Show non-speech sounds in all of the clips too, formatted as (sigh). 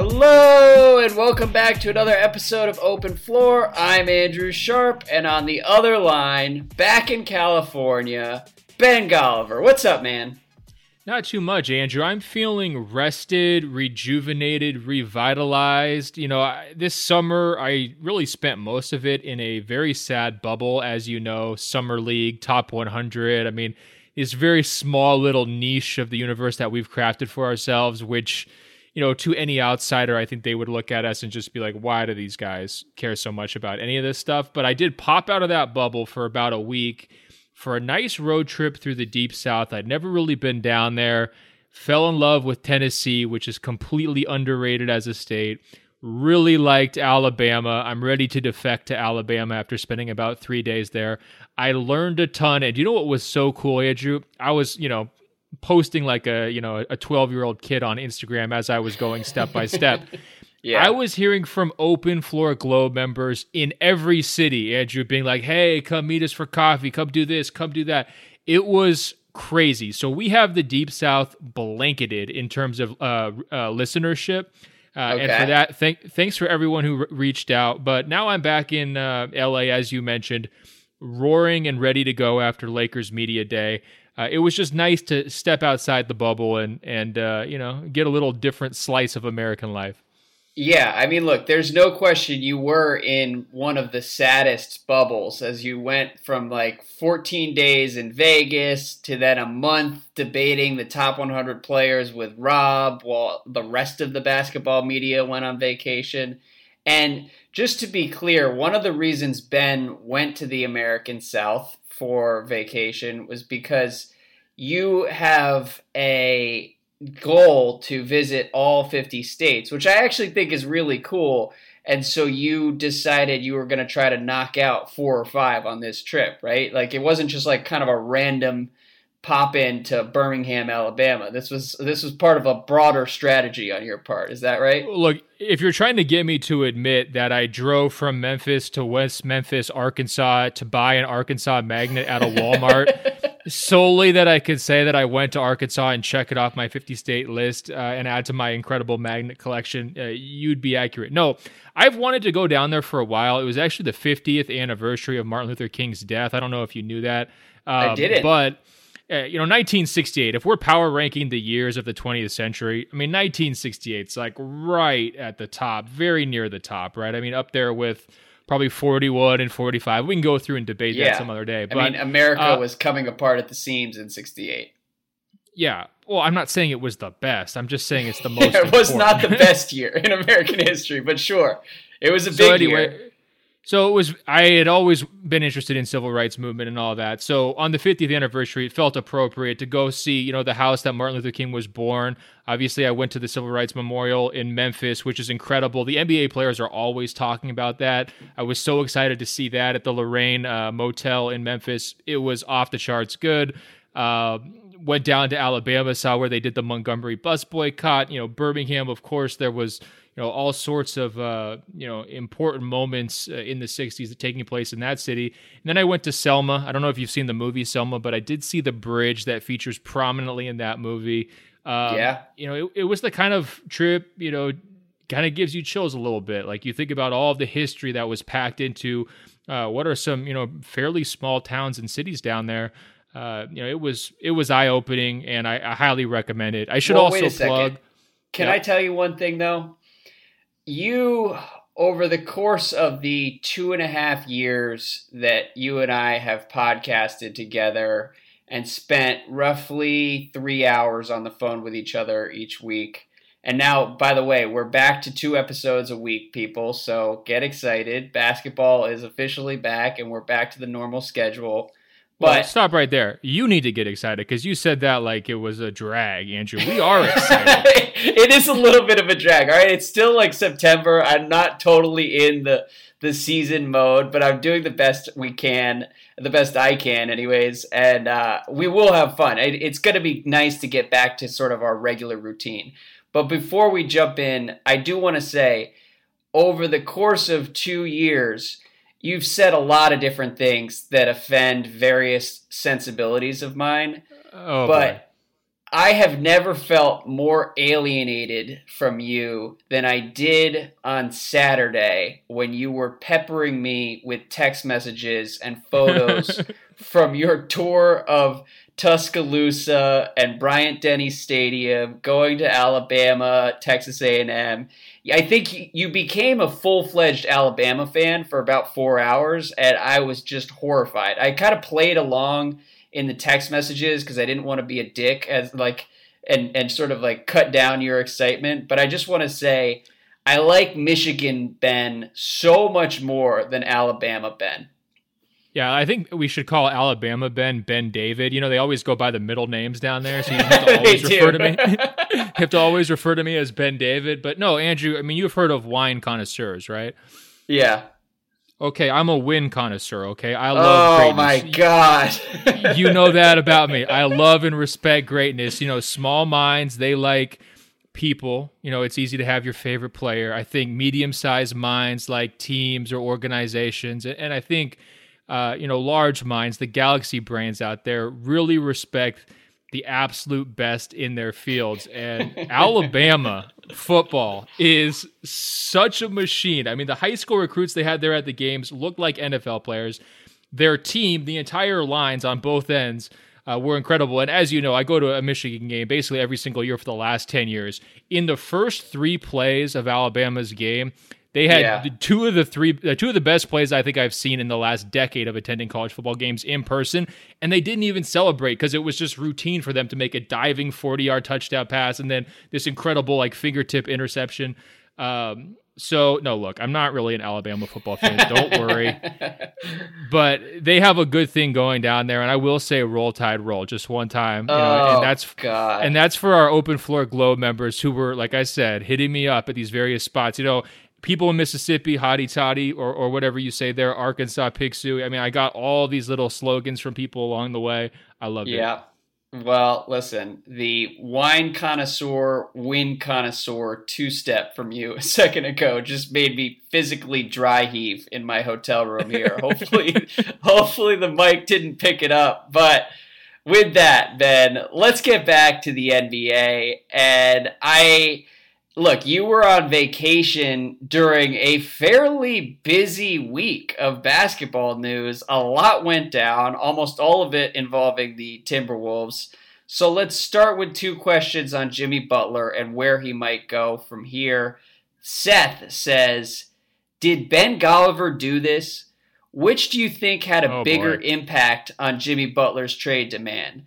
Hello, and welcome back to another episode of Open Floor. I'm Andrew Sharp, and on the other line, back in California, Ben Golliver. What's up, man? Not too much, Andrew. I'm feeling rested, rejuvenated, revitalized. You know, I, this summer I really spent most of it in a very sad bubble, as you know, Summer League, Top 100. I mean, this very small little niche of the universe that we've crafted for ourselves, which you know, to any outsider, I think they would look at us and just be like, why do these guys care so much about any of this stuff? But I did pop out of that bubble for about a week for a nice road trip through the deep south. I'd never really been down there. Fell in love with Tennessee, which is completely underrated as a state. Really liked Alabama. I'm ready to defect to Alabama after spending about three days there. I learned a ton. And you know what was so cool, Andrew? I was, you know, posting like a you know a 12 year old kid on instagram as i was going step by step. (laughs) Yeah. i was hearing from open floor globe members in every city andrew being like hey come meet us for coffee. Come do this. Come do that. It was crazy. So we have the deep south blanketed in terms of uh, uh, listenership. Uh, okay. And for that, thank, thanks for everyone who re- reached out. But now I'm back in uh, LA, as you mentioned, roaring and ready to go after Lakers Media Day uh, it was just nice to step outside the bubble and and uh, you know get a little different slice of American life. Yeah, I mean, look, there's no question you were in one of the saddest bubbles as you went from like 14 days in Vegas to then a month debating the top 100 players with Rob while the rest of the basketball media went on vacation. And just to be clear, one of the reasons Ben went to the American South for vacation was because you have a goal to visit all 50 states, which I actually think is really cool. And so you decided you were going to try to knock out four or five on this trip, right? Like it wasn't just like kind of a random pop into Birmingham, Alabama. This was this was part of a broader strategy on your part. Is that right? Look, if you're trying to get me to admit that I drove from Memphis to West Memphis, Arkansas to buy an Arkansas magnet at a (laughs) Walmart solely that I could say that I went to Arkansas and check it off my 50 state list uh, and add to my incredible magnet collection, uh, you'd be accurate. No, I've wanted to go down there for a while. It was actually the 50th anniversary of Martin Luther King's death. I don't know if you knew that. Um, I didn't. But uh, you know, 1968, if we're power ranking the years of the 20th century, I mean, 1968 is like right at the top, very near the top, right? I mean, up there with probably 41 and 45. We can go through and debate yeah. that some other day. But, I mean, America uh, was coming apart at the seams in 68. Yeah. Well, I'm not saying it was the best. I'm just saying it's the (laughs) most. yeah, it was not the best year in American history, but sure. It was a (laughs) so big anyway, year. So it was. I had always been interested in civil rights movement and all that. So on the 50th anniversary, it felt appropriate to go see, you know, the house that Martin Luther King was born. Obviously, I went to the Civil Rights Memorial in Memphis, which is incredible. The NBA players are always talking about that. I was so excited to see that at the Lorraine uh, Motel in Memphis. It was off the charts good. Uh, went down to Alabama, saw where they did the Montgomery bus boycott. You know, Birmingham, of course, there was you know all sorts of uh, you know important moments uh, in the 60s taking place in that city. And then i went to selma. I don't know if you've seen the movie selma but i did see the bridge that features prominently in that movie. Um, yeah. you know it, it was the kind of trip you know kind of gives you chills a little bit. Like you think about all of the history that was packed into uh, what are some you know fairly small towns and cities down there. Uh, you know it was it was eye opening and I, I, highly recommend it. I should well, also plug can I tell you one thing though? You over the course of the two and a half years that you and I have podcasted together and spent roughly three hours on the phone with each other each week. And now, by the way, we're back to two episodes a week, people. So get excited. Basketball is officially back and we're back to the normal schedule. But well, stop right there. You need to get excited because you said that like it was a drag, Andrew. We are excited. (laughs) it is a little bit of a drag. All right, it's still like September. I'm not totally in the the season mode, but I'm doing the best we can, the best I can, anyways. And uh, we will have fun. It, it's going to be nice to get back to sort of our regular routine. But before we jump in, I do want to say, over the course of two years you've said a lot of different things that offend various sensibilities of mine. Oh, but boy. I have never felt more alienated from you than I did on Saturday when you were peppering me with text messages and photos (laughs) from your tour of Tuscaloosa and Bryant Denny Stadium, going to Alabama, Texas A&M. I think you became a full-fledged Alabama fan for about 4 hours and I was just horrified. I kind of played along in the text messages because I didn't want to be a dick as like and and sort of like cut down your excitement. But I just want to say I like Michigan Ben so much more than Alabama Ben. Yeah, I think we should call Alabama Ben Ben David. You know, they always go by the middle names down there, so you have to (laughs) always refer to me. (laughs) you have to always refer to me as Ben David. But no, Andrew, I mean, you've heard of wine connoisseurs, right? Yeah. Okay, I'm a win connoisseur. Okay, I love. Oh greatness. my god! (laughs) you know that about me. I love and respect greatness. You know, small minds they like people. You know, it's easy to have your favorite player. I think medium-sized minds like teams or organizations, and I think uh, you know large minds, the galaxy brains out there, really respect the absolute best in their fields. And (laughs) Alabama football is such a machine. I mean, the high school recruits they had there at the games looked like NFL players. Their team, the entire lines on both ends, uh, were incredible. And as you know, I go to a Michigan game basically every single year for the last 10 years. In the first three plays of Alabama's game, they had yeah. two of the three, uh, two of the best plays I think I've seen in the last decade of attending college football games in person, and they didn't even celebrate because it was just routine for them to make a diving forty-yard touchdown pass and then this incredible like fingertip interception. Um, so no, look, I'm not really an Alabama football fan. (laughs) Don't worry, but they have a good thing going down there, and I will say, "Roll Tide, roll!" Just one time, you know, oh, and that's God. and that's for our open floor globe members who were, like I said, hitting me up at these various spots. You know, people in Mississippi, hotty toddy, or, or whatever you say there, Arkansas, Pig Sooie. I mean, I got all these little slogans from people along the way. I love yeah. it. Yeah. Well, listen, the wine connoisseur, win connoisseur two step from you (laughs) a second ago just made me physically dry heave in my hotel room here. (laughs) hopefully, hopefully the mic didn't pick it up. But with that, Ben, let's get back to the NBA. And I look, you were on vacation during a fairly busy week of basketball news. A lot went down, almost all of it involving the Timberwolves. So let's start with two questions on Jimmy Butler and where he might go from here. Seth says, Did Ben Golliver do this? Which do you think had a oh, bigger boy. impact on Jimmy Butler's trade demand?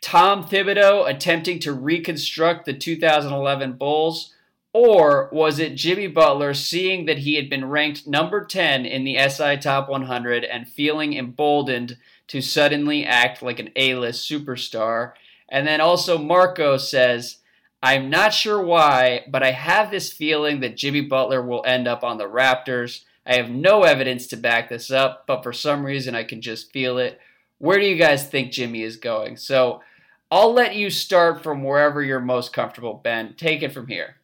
Tom Thibodeau attempting to reconstruct the 2011 Bulls or was it Jimmy Butler seeing that he had been ranked number 10 in the SI Top 100 and feeling emboldened to suddenly act like an A list superstar? And then also, Marco says, I'm not sure why, but I have this feeling that Jimmy Butler will end up on the Raptors. I have no evidence to back this up, but for some reason I can just feel it. Where do you guys think Jimmy is going? So I'll let you start from wherever you're most comfortable, Ben. Take it from here.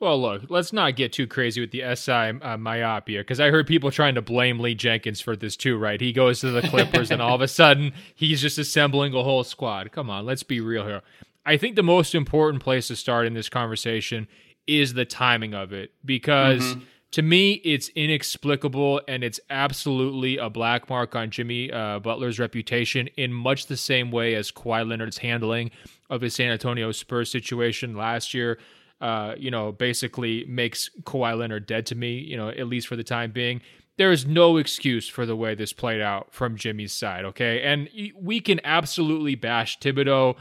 Well, look, let's not get too crazy with the SI uh, myopia because I heard people trying to blame Lee Jenkins for this too, right? He goes to the Clippers and all of a sudden (laughs) he's just assembling a whole squad. Come on, let's be real here. I think the most important place to start in this conversation is the timing of it because mm-hmm. to me it's inexplicable and it's absolutely a black mark on Jimmy uh, Butler's reputation in much the same way as Kawhi Leonard's handling of his San Antonio Spurs situation last year uh, you know, basically makes Kawhi Leonard dead to me, you know, at least for the time being. There is no excuse for the way this played out from Jimmy's side, okay? And we can absolutely bash Thibodeau,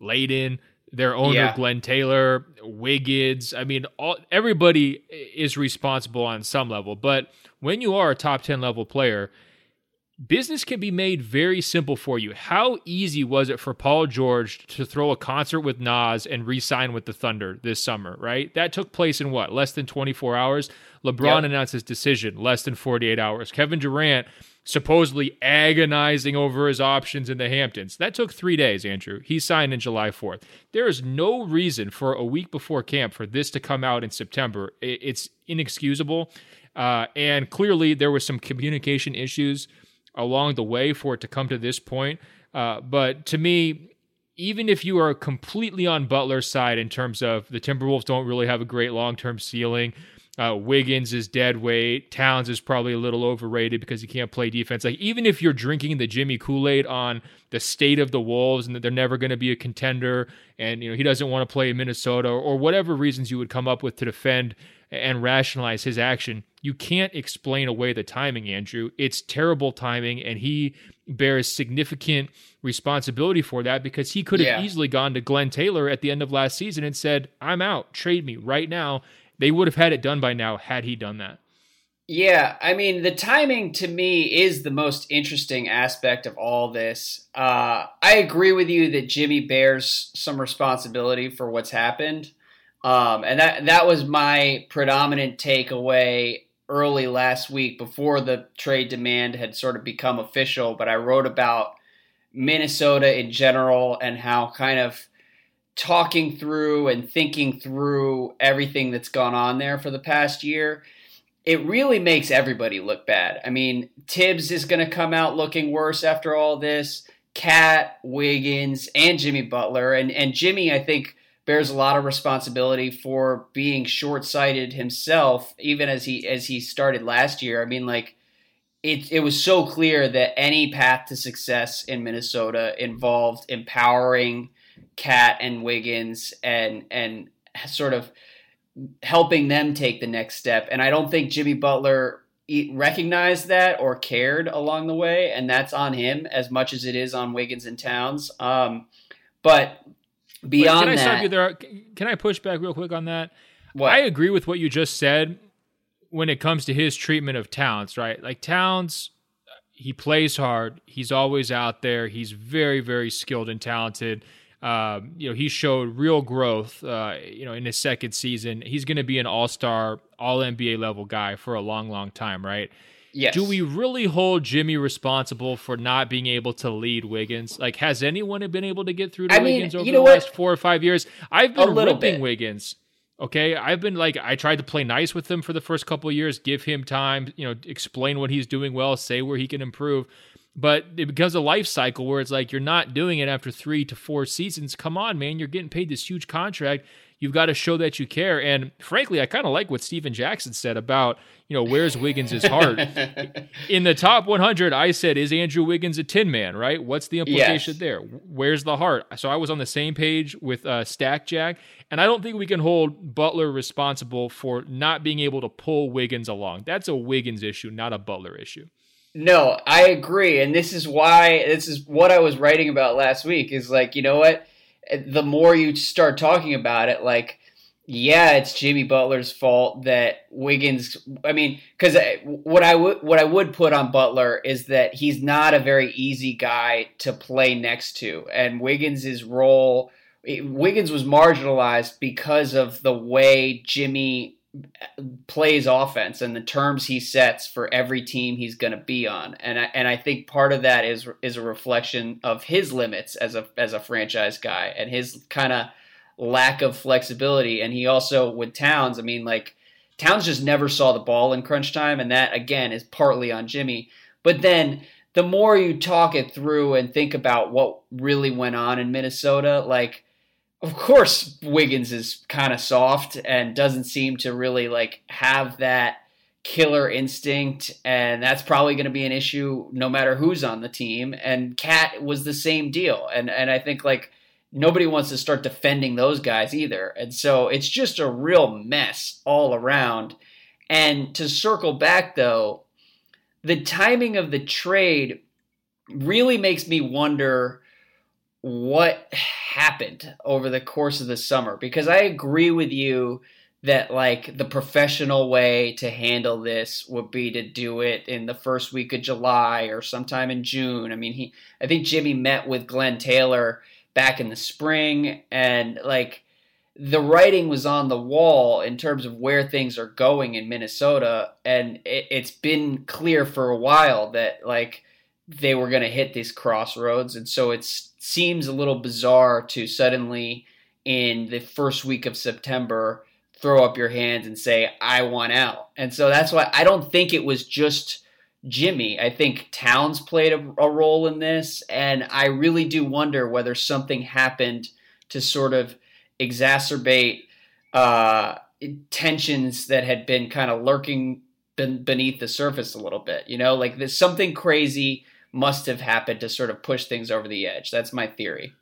Layden, their owner yeah. Glenn Taylor, Wiggins. I mean, all, everybody is responsible on some level. But when you are a top 10 level player, business can be made very simple for you. How easy was it for Paul George to throw a concert with Nas and re sign with the Thunder this summer, right? That took place in what, less than 24 hours? LeBron yep. announced his decision less than 48 hours. Kevin Durant supposedly agonizing over his options in the Hamptons. That took three days, Andrew. He signed in July 4th. There is no reason for a week before camp for this to come out in September. It's inexcusable. Uh, and clearly, there was some communication issues along the way for it to come to this point. Uh, but to me, even if you are completely on Butler's side in terms of the Timberwolves don't really have a great long term ceiling, uh, Wiggins is dead weight. Towns is probably a little overrated because he can't play defense. Like even if you're drinking the Jimmy Kool Aid on the state of the Wolves and that they're never going to be a contender, and you know he doesn't want to play in Minnesota or, or whatever reasons you would come up with to defend and rationalize his action, you can't explain away the timing, Andrew. It's terrible timing, and he bears significant responsibility for that because he could have yeah. easily gone to Glenn Taylor at the end of last season and said, I'm out, trade me right now. They would have had it done by now had he done that. Yeah, I mean, the timing to me is the most interesting aspect of all this. Uh, I agree with you that Jimmy bears some responsibility for what's happened. Um, and that that was my predominant takeaway early last week before the trade demand had sort of become official. But I wrote about Minnesota in general and how kind of talking through and thinking through everything that's gone on there for the past year, it really makes everybody look bad. I mean, Tibbs is going to come out looking worse after all this. KAT, Wiggins, and Jimmy Butler. And, and Jimmy, I think, bears a lot of responsibility for being short-sighted himself, even as he as he started last year. I mean, like it it was so clear that any path to success in Minnesota involved empowering KAT and Wiggins and and sort of helping them take the next step. And I don't think Jimmy Butler recognized that or cared along the way, and that's on him as much as it is on Wiggins and Towns. Um, but beyond can I that, stop you there? Can I push back real quick on that? What? I agree with what you just said when it comes to his treatment of Towns. Right, like Towns, he plays hard. He's always out there. He's very, very skilled and talented. Um, you know, he showed real growth, uh, you know, in his second season. He's going to be an all star, all NBA level guy for a long, long time, right? Yes. Do we really hold Jimmy responsible for not being able to lead Wiggins? Like, has anyone been able to get through to I Wiggins mean, over the last four or five years? I've been ripping bit. Wiggins. Okay, I've been like I tried to play nice with him for the first couple of years, give him time, you know, explain what he's doing well, say where he can improve but it becomes a life cycle where it's like you're not doing it after three to four seasons. Come on, man, you're getting paid this huge contract. You've got to show that you care. And frankly, I kind of like what Stephen Jackson said about, you know, where's Wiggins' heart? (laughs) In the top 100, I said, is Andrew Wiggins a tin man, right? What's the implication yes. there? Where's the heart? So I was on the same page with uh, Stack Jack. And I don't think we can hold Butler responsible for not being able to pull Wiggins along. That's a Wiggins issue, not a Butler issue. No, I agree, and this is why this is what I was writing about last week. Is like you know what, the more you start talking about it, like yeah, it's Jimmy Butler's fault that Wiggins. I mean, because what I would what I would put on Butler is that he's not a very easy guy to play next to, and Wiggins' role. Wiggins was marginalized because of the way Jimmy plays offense and the terms he sets for every team he's going to be on. And I, and I think part of that is is a reflection of his limits as a as a franchise guy and his kind of lack of flexibility. And he also with Towns I mean like Towns just never saw the ball in crunch time. And that again is partly on Jimmy. But then the more you talk it through and think about what really went on in Minnesota like of course Wiggins is kind of soft and doesn't seem to really like have that killer instinct and that's probably going to be an issue no matter who's on the team and KAT was the same deal and and I think like nobody wants to start defending those guys either and so it's just a real mess all around and to circle back though the timing of the trade really makes me wonder what happened over the course of the summer because I agree with you that like the professional way to handle this would be to do it in the first week of July or sometime in June. I mean, he I think Jimmy met with Glenn Taylor back in the spring and like the writing was on the wall in terms of where things are going in Minnesota and it, it's been clear for a while that like they were going to hit these crossroads and so it seems a little bizarre to suddenly in the first week of September throw up your hands and say I want out. And so that's why I don't think it was just Jimmy. I think Towns played a, a, role in this, and I really do wonder whether something happened to sort of exacerbate uh, tensions that had been kind of lurking beneath the surface a little bit. You know, like there's something crazy must have happened to sort of push things over the edge. That's my theory.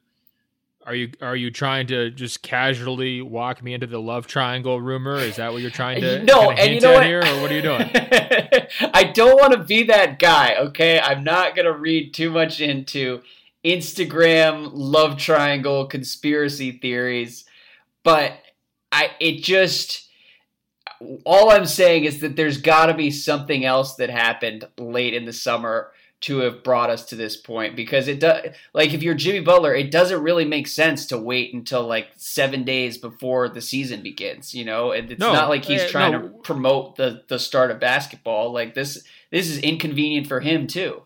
Are you are you trying to just casually walk me into the love triangle rumor? Is that what you're trying to (laughs) no? And you know what? Here, or what are you doing? (laughs) I don't want to be that guy. Okay, I'm not gonna read too much into Instagram love triangle conspiracy theories, but I it just all I'm saying is that there's got to be something else that happened late in the summer to have brought us to this point because it does like if you're Jimmy Butler, it doesn't really make sense to wait until like seven days before the season begins. You know, and it's no, not like he's uh, trying no. to promote the the start of basketball. Like this, this is inconvenient for him too.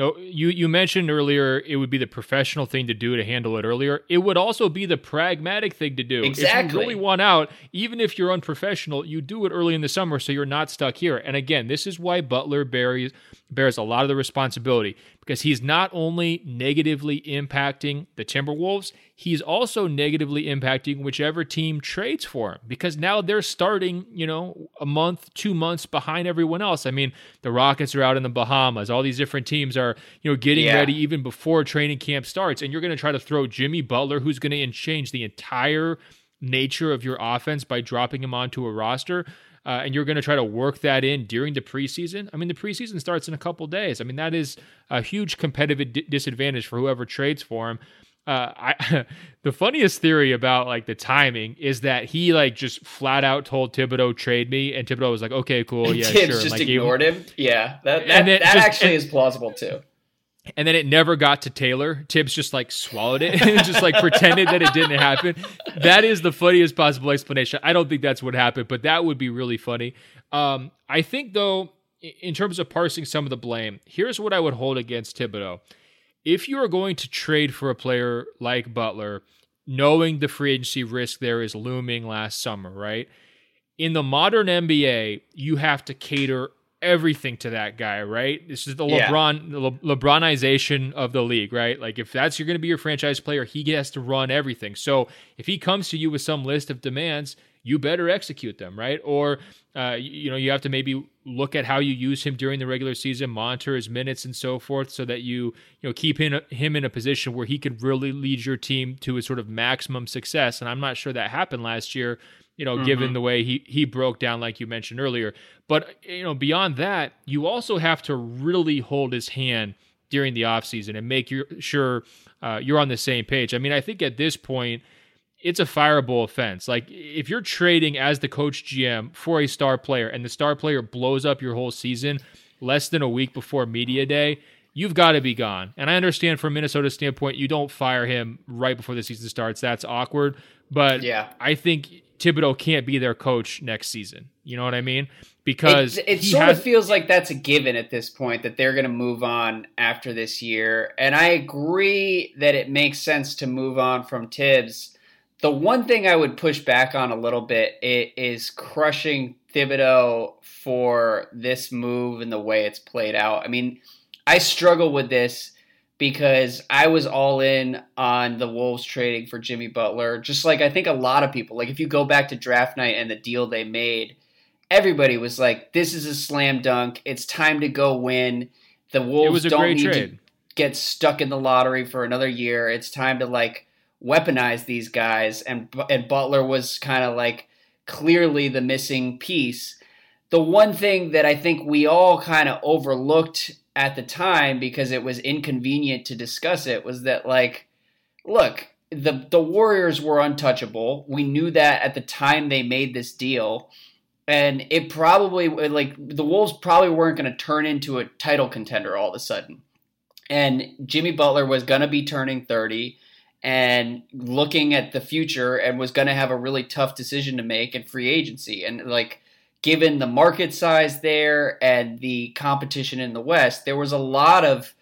No, you you mentioned earlier it would be the professional thing to do to handle it earlier. It would also be the pragmatic thing to do. Exactly. If you really want out, even if you're unprofessional, you do it early in the summer so you're not stuck here. And again, this is why Butler bears bears a lot of the responsibility because he's not only negatively impacting the Timberwolves, he's also negatively impacting whichever team trades for him because now they're starting, you know, a month, two months behind everyone else. I mean, the Rockets are out in the Bahamas. All these different teams are, you know, getting yeah. ready even before training camp starts. And you're going to try to throw Jimmy Butler, who's going to change the entire nature of your offense by dropping him onto a roster uh, and you're going to try to work that in during the preseason. I mean, the preseason starts in a couple days. I mean, that is a huge competitive d- disadvantage for whoever trades for him. Uh, I, (laughs) the funniest theory about like the timing is that he like just flat out told Thibodeau trade me, and Thibodeau was like, "Okay, cool, yeah, Tibbs sure." just like, ignored him. Yeah, that that, that just, actually and, is plausible too and then it never got to Taylor. Tibbs just like swallowed it (laughs) and just like pretended that it didn't happen. That is the funniest possible explanation. I don't think that's what happened, but that would be really funny. Um, I think though, in terms of parsing some of the blame, here's what I would hold against Thibodeau. If you are going to trade for a player like Butler, knowing the free agency risk there is looming last summer, right? In the modern NBA, you have to cater everything to that guy, right? This is the LeBron, yeah. Le- LeBronization of the league, right? Like if that's you're going to be your franchise player, he has to run everything. So if he comes to you with some list of demands, you better execute them, right? Or uh, you know you have to maybe look at how you use him during the regular season, monitor his minutes and so forth, so that you you know keep him him in a position where he could really lead your team to a sort of maximum success. And I'm not sure that happened last year you know, mm-hmm. given the way he he broke down, like you mentioned earlier. But you know, beyond that, you also have to really hold his hand during the offseason and make your, sure uh, you're on the same page. I mean, I think at this point, it's a fireable offense. Like if you're trading as the coach GM for a star player and the star player blows up your whole season less than a week before media day, you've got to be gone. And I understand from Minnesota's standpoint, you don't fire him right before the season starts. That's awkward. But yeah. I think Thibodeau can't be their coach next season. You know what I mean? Because it, it sort has, of feels like that's a given at this point that they're going to move on after this year. And I agree that it makes sense to move on from Tibbs. The one thing I would push back on a little bit is crushing Thibodeau for this move and the way it's played out. I mean, I struggle with this because I was all in on the Wolves trading for Jimmy Butler, just like I think a lot of people. Like if you go back to draft night and the deal they made, everybody was like, "This is a slam dunk. It's time to go win." The Wolves don't need trade. to get stuck in the lottery for another year. It's time to like weaponize these guys, and and Butler was kind of like clearly the missing piece. The one thing that I think we all kind of overlooked at the time because it was inconvenient to discuss it was that like look the the warriors were untouchable. We knew that at the time they made this deal. And it probably like the wolves probably weren't going to turn into a title contender all of a sudden. And jimmy butler was going to be turning 30 and looking at the future and was going to have a really tough decision to make in free agency. And like given the market size there and the competition in the West, there was a lot of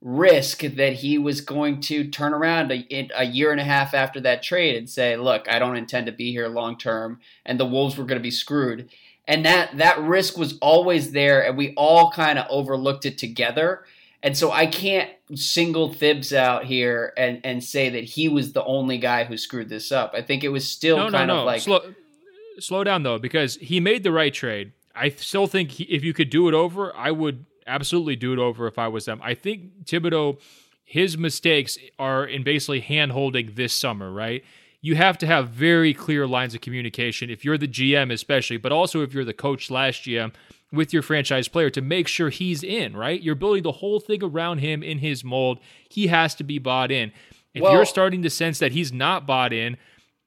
risk that he was going to turn around a, a, year and a half after that trade and say, "Look, I don't intend to be here long term," and the Wolves were going to be screwed. and that that risk was always there, and we all kind of overlooked it together. And so I can't single Thibs out here and, and say that he was the only guy who screwed this up. I think it was still no, kind no, no. of like slow, slow down though, because he made the right trade. I still think he, if you could do it over, I would absolutely do it over if I was them. I think Thibodeau, his mistakes are in basically hand holding this summer, right? You have to have very clear lines of communication if you're the GM, especially, but also if you're the coach slash GM with your franchise player to make sure he's in, right? You're building the whole thing around him in his mold. He has to be bought in. If well, you're starting to sense that he's not bought in,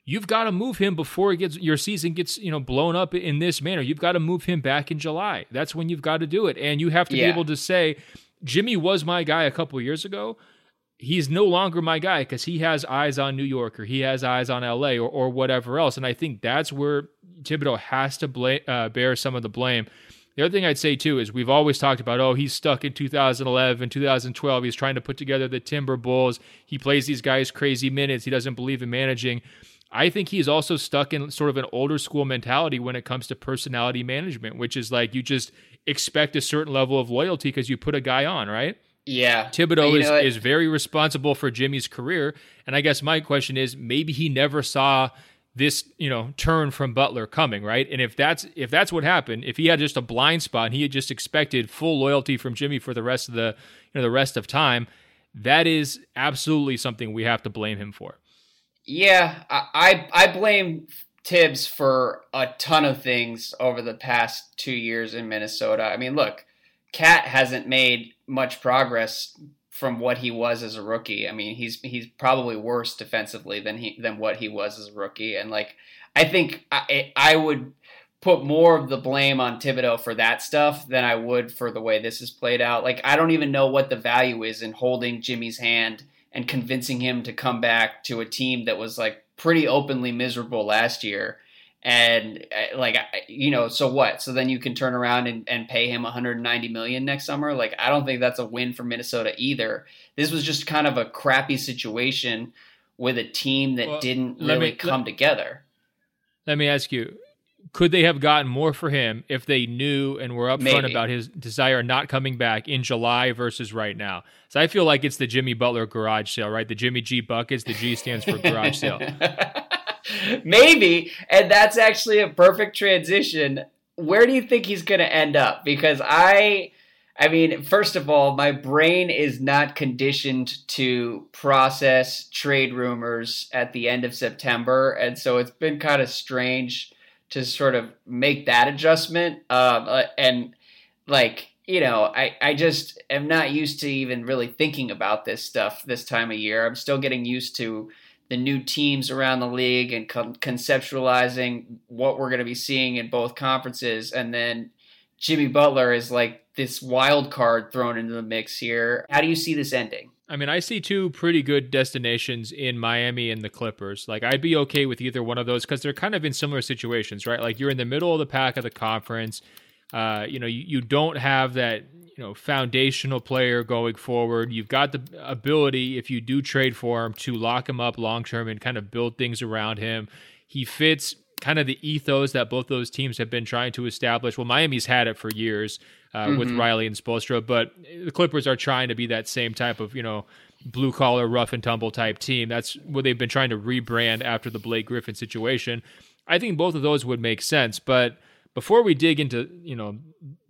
you've got to move him before it gets your season gets, you know, blown up in this manner. You've got to move him back in July. That's when you've got to do it. And you have to yeah. be able to say, Jimmy was my guy a couple years ago. He's no longer my guy because he has eyes on New York or he has eyes on LA or, or whatever else. And I think that's where Thibodeau has to blame, uh, bear some of the blame the other thing I'd say too is we've always talked about, oh, he's stuck in 2011, 2012. He's trying to put together the Timber Bulls. He plays these guys crazy minutes. He doesn't believe in managing. I think he's also stuck in sort of an older school mentality when it comes to personality management, which is like you just expect a certain level of loyalty because you put a guy on, right? Yeah. Thibodeau is, is very responsible for Jimmy's career. And I guess my question is maybe he never saw this you know turn from Butler coming, right? And if that's if that's what happened, if he had just a blind spot and he had just expected full loyalty from Jimmy for the rest of the you know the rest of time, that is absolutely something we have to blame him for. Yeah, I I blame Tibbs for a ton of things over the past two years in Minnesota. I mean, look, KAT hasn't made much progress from what he was as a rookie. I mean, he's he's probably worse defensively than he than what he was as a rookie. And like, I think I I would put more of the blame on Thibodeau for that stuff than I would for the way this is played out. Like, I don't even know what the value is in holding Jimmy's hand and convincing him to come back to a team that was like pretty openly miserable last year. And uh, like you know so what? So then you can turn around and, and pay him 190 million next summer? Like i don't think that's a win for minnesota either. This was just kind of a crappy situation with a team that well, didn't really me, come let, together. Let me ask you could they have gotten more for him if they knew and were upfront about his desire not coming back in July versus right now? So I feel like it's the Jimmy Butler garage sale, right? The Jimmy G buckets. The G stands for garage sale. (laughs) Maybe. And that's actually a perfect transition. Where do you think he's going to end up? Because I. I mean, first of all, my brain is not conditioned to process trade rumors at the end of September. And so it's been kind of strange to sort of make that adjustment. Um, uh, and like, you know, I, I just am not used to even really thinking about this stuff this time of year. I'm still getting used to the new teams around the league and con- conceptualizing what we're going to be seeing in both conferences. And then Jimmy Butler is like this wild card thrown into the mix here. How do you see this ending? I mean, I see two pretty good destinations in Miami and the Clippers. Like, I'd be okay with either one of those because they're kind of in similar situations, right? Like, you're in the middle of the pack of the conference. Uh, you know, you, you don't have that you know foundational player going forward. You've got the ability, if you do trade for him, to lock him up long term and kind of build things around him. He fits kind of the ethos that both those teams have been trying to establish. Well, Miami's had it for years uh, mm-hmm. with Riley and Spoelstra, but the Clippers are trying to be that same type of you know blue collar, rough and tumble type team. That's what they've been trying to rebrand after the Blake Griffin situation. I think both of those would make sense, but before we dig into you know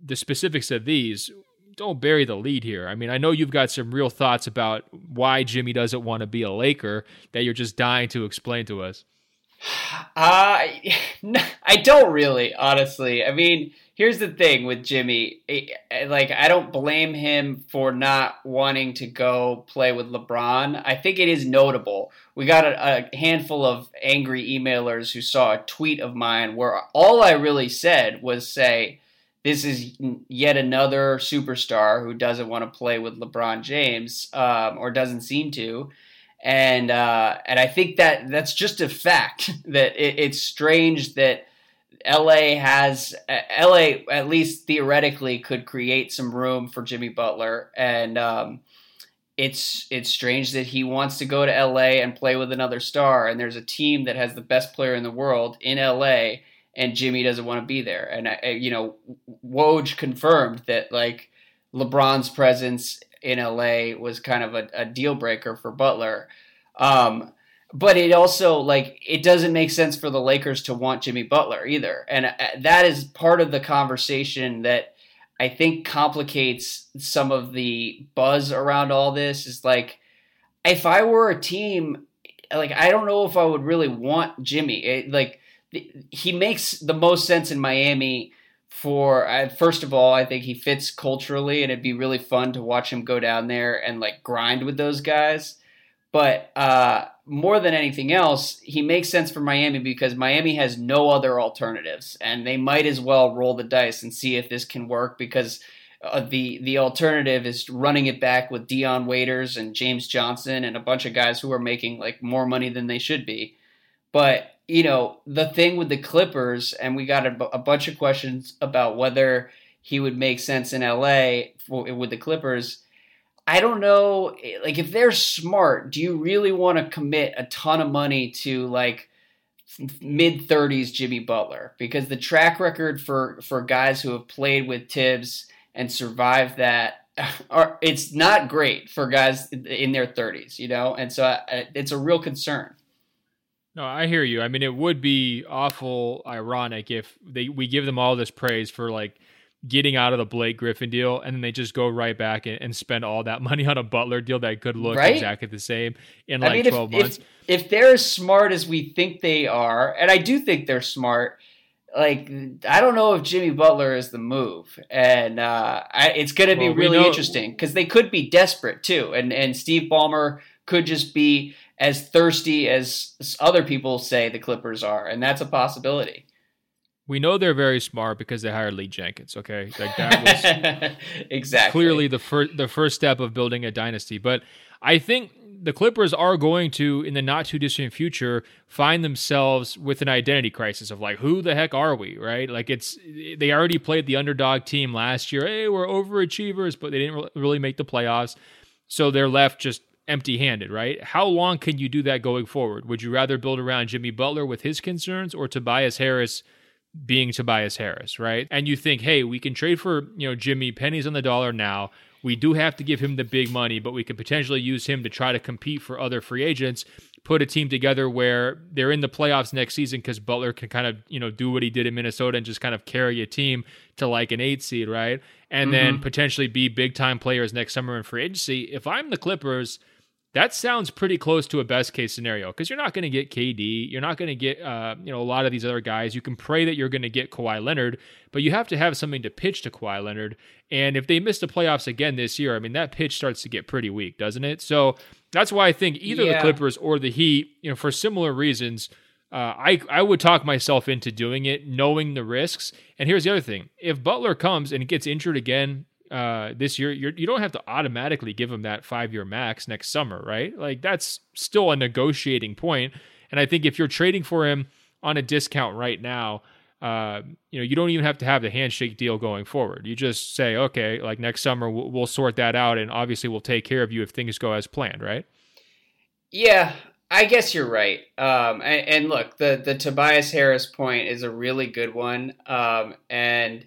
the specifics of these, don't bury the lead here. I mean, I know you've got some real thoughts about why Jimmy doesn't want to be a Laker that you're just dying to explain to us. Uh, (laughs) I don't really, honestly. I mean, here's the thing with Jimmy. Like, I don't blame him for not wanting to go play with LeBron. I think it is notable. We got a, a handful of angry emailers who saw a tweet of mine where all I really said was say, this is yet another superstar who doesn't want to play with LeBron James um, or doesn't seem to. And uh, and I think that that's just a fact (laughs) that it, it's strange that LA has LA at least theoretically could create some room for Jimmy Butler and um, it's it's strange that he wants to go to LA and play with another star and there's a team that has the best player in the world in LA and Jimmy doesn't want to be there. And I, you know, Woj confirmed that like LeBron's presence in LA was kind of a, a deal breaker for Butler. Um, but it also like it doesn't make sense for the Lakers to want Jimmy Butler either, and uh, that is part of the conversation that I think complicates some of the buzz around all this. Is like if I were a team, like I don't know if I would really want Jimmy. It, like he makes the most sense in Miami. For uh, first of all, I think he fits culturally, and it'd be really fun to watch him go down there and like grind with those guys. But uh, more than anything else, he makes sense for Miami because Miami has no other alternatives, and they might as well roll the dice and see if this can work because uh, the the alternative is running it back with Dion Waiters and James Johnson and a bunch of guys who are making like more money than they should be. But you know the thing with the Clippers, and we got a, bunch of questions about whether he would make sense in LA for, with the Clippers I don't know, like if they're smart, do you really want to commit a ton of money to like mid 30s Jimmy Butler? Because the track record for for guys who have played with Tibbs and survived that (laughs) are it's not great for guys in their 30s, you know? And so uh, it's a real concern. No, I hear you. I mean, it would be awful ironic if they we give them all this praise for like getting out of the Blake Griffin deal, and then they just go right back and, and spend all that (laughs) money on a Butler deal that could look right? exactly the same in like I mean, 12 if, months. If, if they're as smart as we think they are, and I do think they're smart, like I don't know if Jimmy Butler is the move, and uh, I, it's going to be well, really interesting because they could be desperate too, and and Steve Ballmer could just be as thirsty as other people say the Clippers are, and that's a possibility we know they're very smart because they hired Lee Jenkins. Okay, like that (laughs) was exactly clearly the first the first step of building a dynasty. But I think the Clippers are going to, in the not too distant future, find themselves with an identity crisis of like, who the heck are we, right? Like it's they already played the underdog team last year. Hey, we're overachievers, but they didn't really make the playoffs, so they're left just empty handed, right? How long can you do that going forward? Would you rather build around Jimmy Butler with his concerns or Tobias Harris? Being Tobias Harris, right? And you think, hey, we can trade for, you know, Jimmy pennies on the dollar now. We do have to give him the big money, but we could potentially use him to try to compete for other free agents, put a team together where they're in the playoffs next season because Butler can kind of, you know, do what he did in Minnesota and just kind of carry a team to like an eight seed, right? And mm-hmm. then potentially be big time players next summer in free agency. If I'm the Clippers, that sounds pretty close to a best case scenario because you're not going to get KD, you're not going to get uh, you know a lot of these other guys. You can pray that you're going to get Kawhi Leonard, but you have to have something to pitch to Kawhi Leonard. And if they miss the playoffs again this year, I mean that pitch starts to get pretty weak, doesn't it? So that's why I think either yeah. the Clippers or the Heat, you know, for similar reasons. Uh, I I would talk myself into doing it, knowing the risks. And here's the other thing: if Butler comes and gets injured again uh, this year, you're, you don't have to automatically give him that five year max next summer, right? Like that's still a negotiating point. And I think if you're trading for him on a discount right now, uh, you know, you don't even have to have the handshake deal going forward. You just say, okay, like next summer we'll, we'll sort that out, and obviously we'll take care of you if things go as planned, right? Yeah, I guess you're right. Um, and, and, look, the the Tobias Harris point is a really good one. Um, and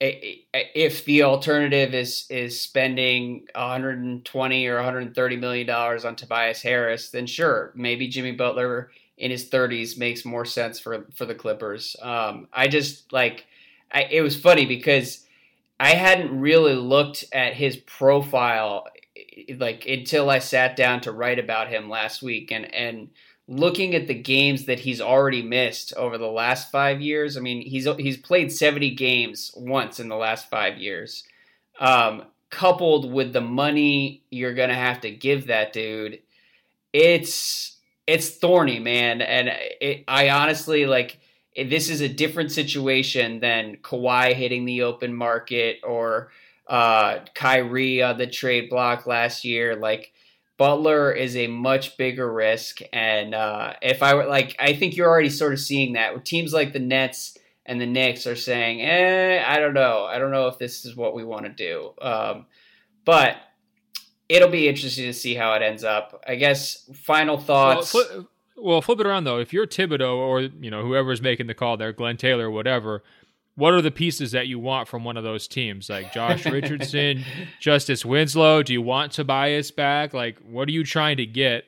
if the alternative is is spending 120 or 130 million dollars on Tobias Harris, then sure, maybe Jimmy Butler in his 30s makes more sense for for the Clippers. Um, I just like I, it was funny because I hadn't really looked at his profile like until I sat down to write about him last week, and and looking at the games that he's already missed over the last five years, I mean, he's he's played 70 games once in the last five years. Um, coupled with the money you're gonna have to give that dude, it's it's thorny, man. And it, I honestly like this is a different situation than Kawhi hitting the open market or uh, Kyrie on the trade block last year. Like Butler is a much bigger risk, and uh, if I were like, I think you're already sort of seeing that with teams like the Nets and the Knicks are saying, "Eh, I don't know, I don't know if this is what we want to do." Um, but it'll be interesting to see how it ends up. I guess final thoughts. Well, Well, flip it around though. If you're Thibodeau or you know whoever's making the call there, Glenn Taylor, whatever, what are the pieces that you want from one of those teams? Like Josh (laughs) Richardson, Justice Winslow. Do you want Tobias back? Like, what are you trying to get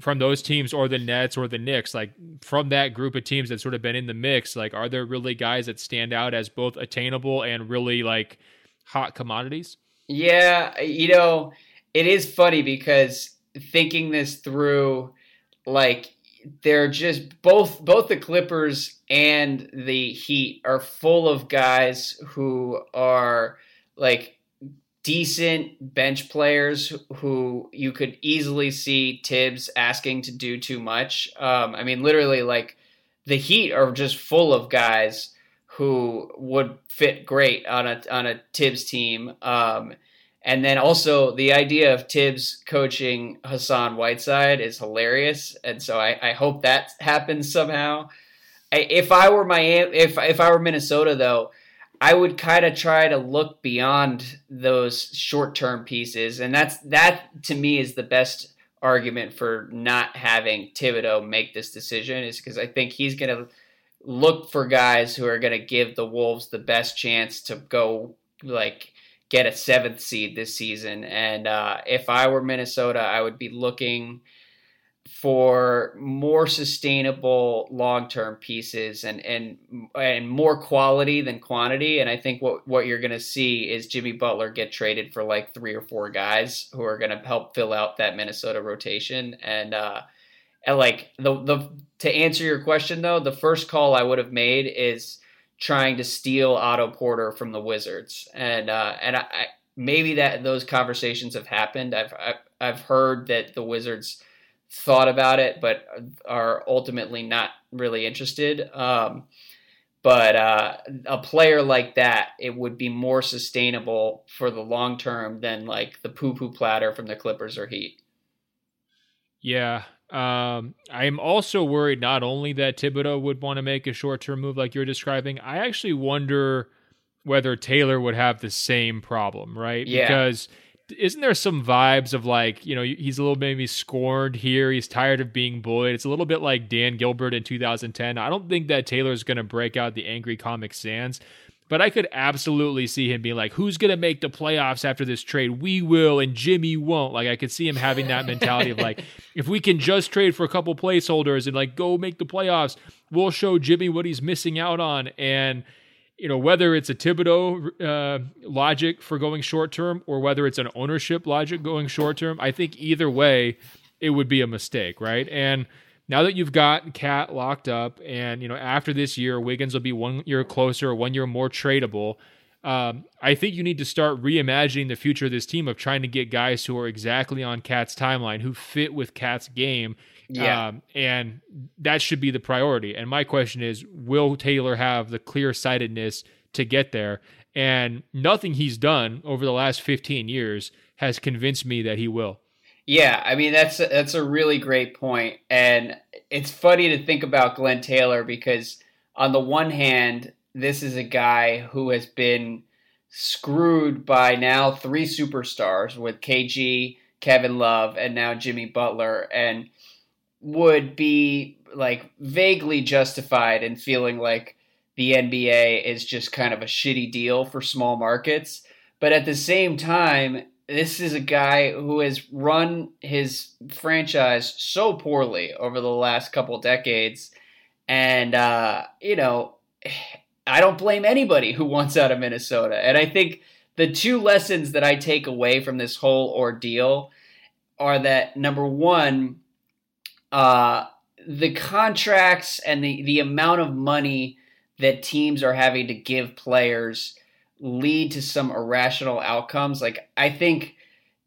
from those teams or the Nets or the Knicks? Like from that group of teams that sort of been in the mix, like are there really guys that stand out as both attainable and really like hot commodities? Yeah, you know, it is funny because thinking this through, like they're just both both the Clippers and the Heat are full of guys who are like decent bench players who you could easily see Thibs asking to do too much. Um, I mean, literally, like the Heat are just full of guys who would fit great on a on a Thibs team. Um, and then also the idea of Thibs coaching Hassan Whiteside is hilarious, and so I, I hope that happens somehow. If I were Miami, if if I were Minnesota though, I would kind of try to look beyond those short term pieces, and that's that to me is the best argument for not having Thibodeau make this decision is because I think he's going to look for guys who are going to give the Wolves the best chance to go like get a seventh seed this season. And uh, if I were Minnesota, I would be looking for more sustainable long-term pieces and and and more quality than quantity and I think what what you're going to see is Jimmy Butler get traded for like three or four guys who are going to help fill out that Minnesota rotation and uh and like the the to answer your question though the first call I would have made is trying to steal Otto Porter from the Wizards, and uh, and I, maybe that those conversations have happened. I've, I've I've heard that the Wizards thought about it, but are ultimately not really interested. Um, but uh, a player like that, it would be more sustainable for the long term than like the poo poo platter from the Clippers or Heat. Yeah, um, I'm also worried not only that Thibodeau would want to make a short term move like you're describing, I actually wonder whether Taylor would have the same problem, right? Yeah. Because isn't there some vibes of like, you know, he's a little maybe scorned here. He's tired of being bullied. It's a little bit like Dan Gilbert in 2010. I don't think that Taylor's going to break out the angry comic sans, but I could absolutely see him being like, who's going to make the playoffs after this trade? We will, and Jimmy won't. Like, I could see him having that mentality of like, (laughs) if we can just trade for a couple placeholders and like go make the playoffs, we'll show Jimmy what he's missing out on. And, you know, whether it's a Thibodeau uh, logic for going short term or whether it's an ownership logic going short term, I think either way, it would be a mistake, right? And, now that you've got KAT locked up, and you know after this year, Wiggins will be one year closer, one year more tradable. Um, I think you need to start reimagining the future of this team of trying to get guys who are exactly on KAT's timeline, who fit with KAT's game. Yeah. Um, and that should be the priority. And my question is will Taylor have the clear sightedness to get there? And nothing he's done over the last 15 years has convinced me that he will. Yeah, I mean that's a, that's a really great point, and it's funny to think about Glenn Taylor because on the one hand, this is a guy who has been screwed by now three superstars with KG, Kevin Love, and now Jimmy Butler, and would be like vaguely justified in feeling like the NBA is just kind of a shitty deal for small markets. But at the same time, this is a guy who has run his franchise so poorly over the last couple decades. And, uh, you know, I don't blame anybody who wants out of Minnesota. And I think the two lessons that I take away from this whole ordeal are that number one, uh, the contracts and the, the amount of money that teams are having to give players lead to some irrational outcomes. Like I think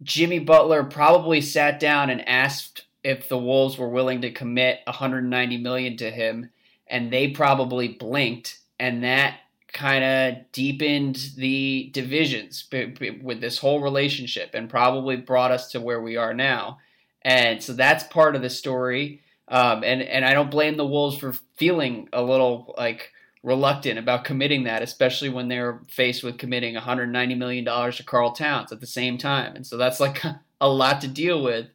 Jimmy Butler probably sat down and asked if the Wolves were willing to commit 190 million to him and they probably blinked and that kind of deepened the divisions with this whole relationship and probably brought us to where we are now. And so that's part of the story. Um, and and I don't blame the Wolves for feeling a little like reluctant about committing that, especially when they're faced with committing 190 million dollars to Karl Towns at the same time. And so that's like (laughs) a lot to deal with.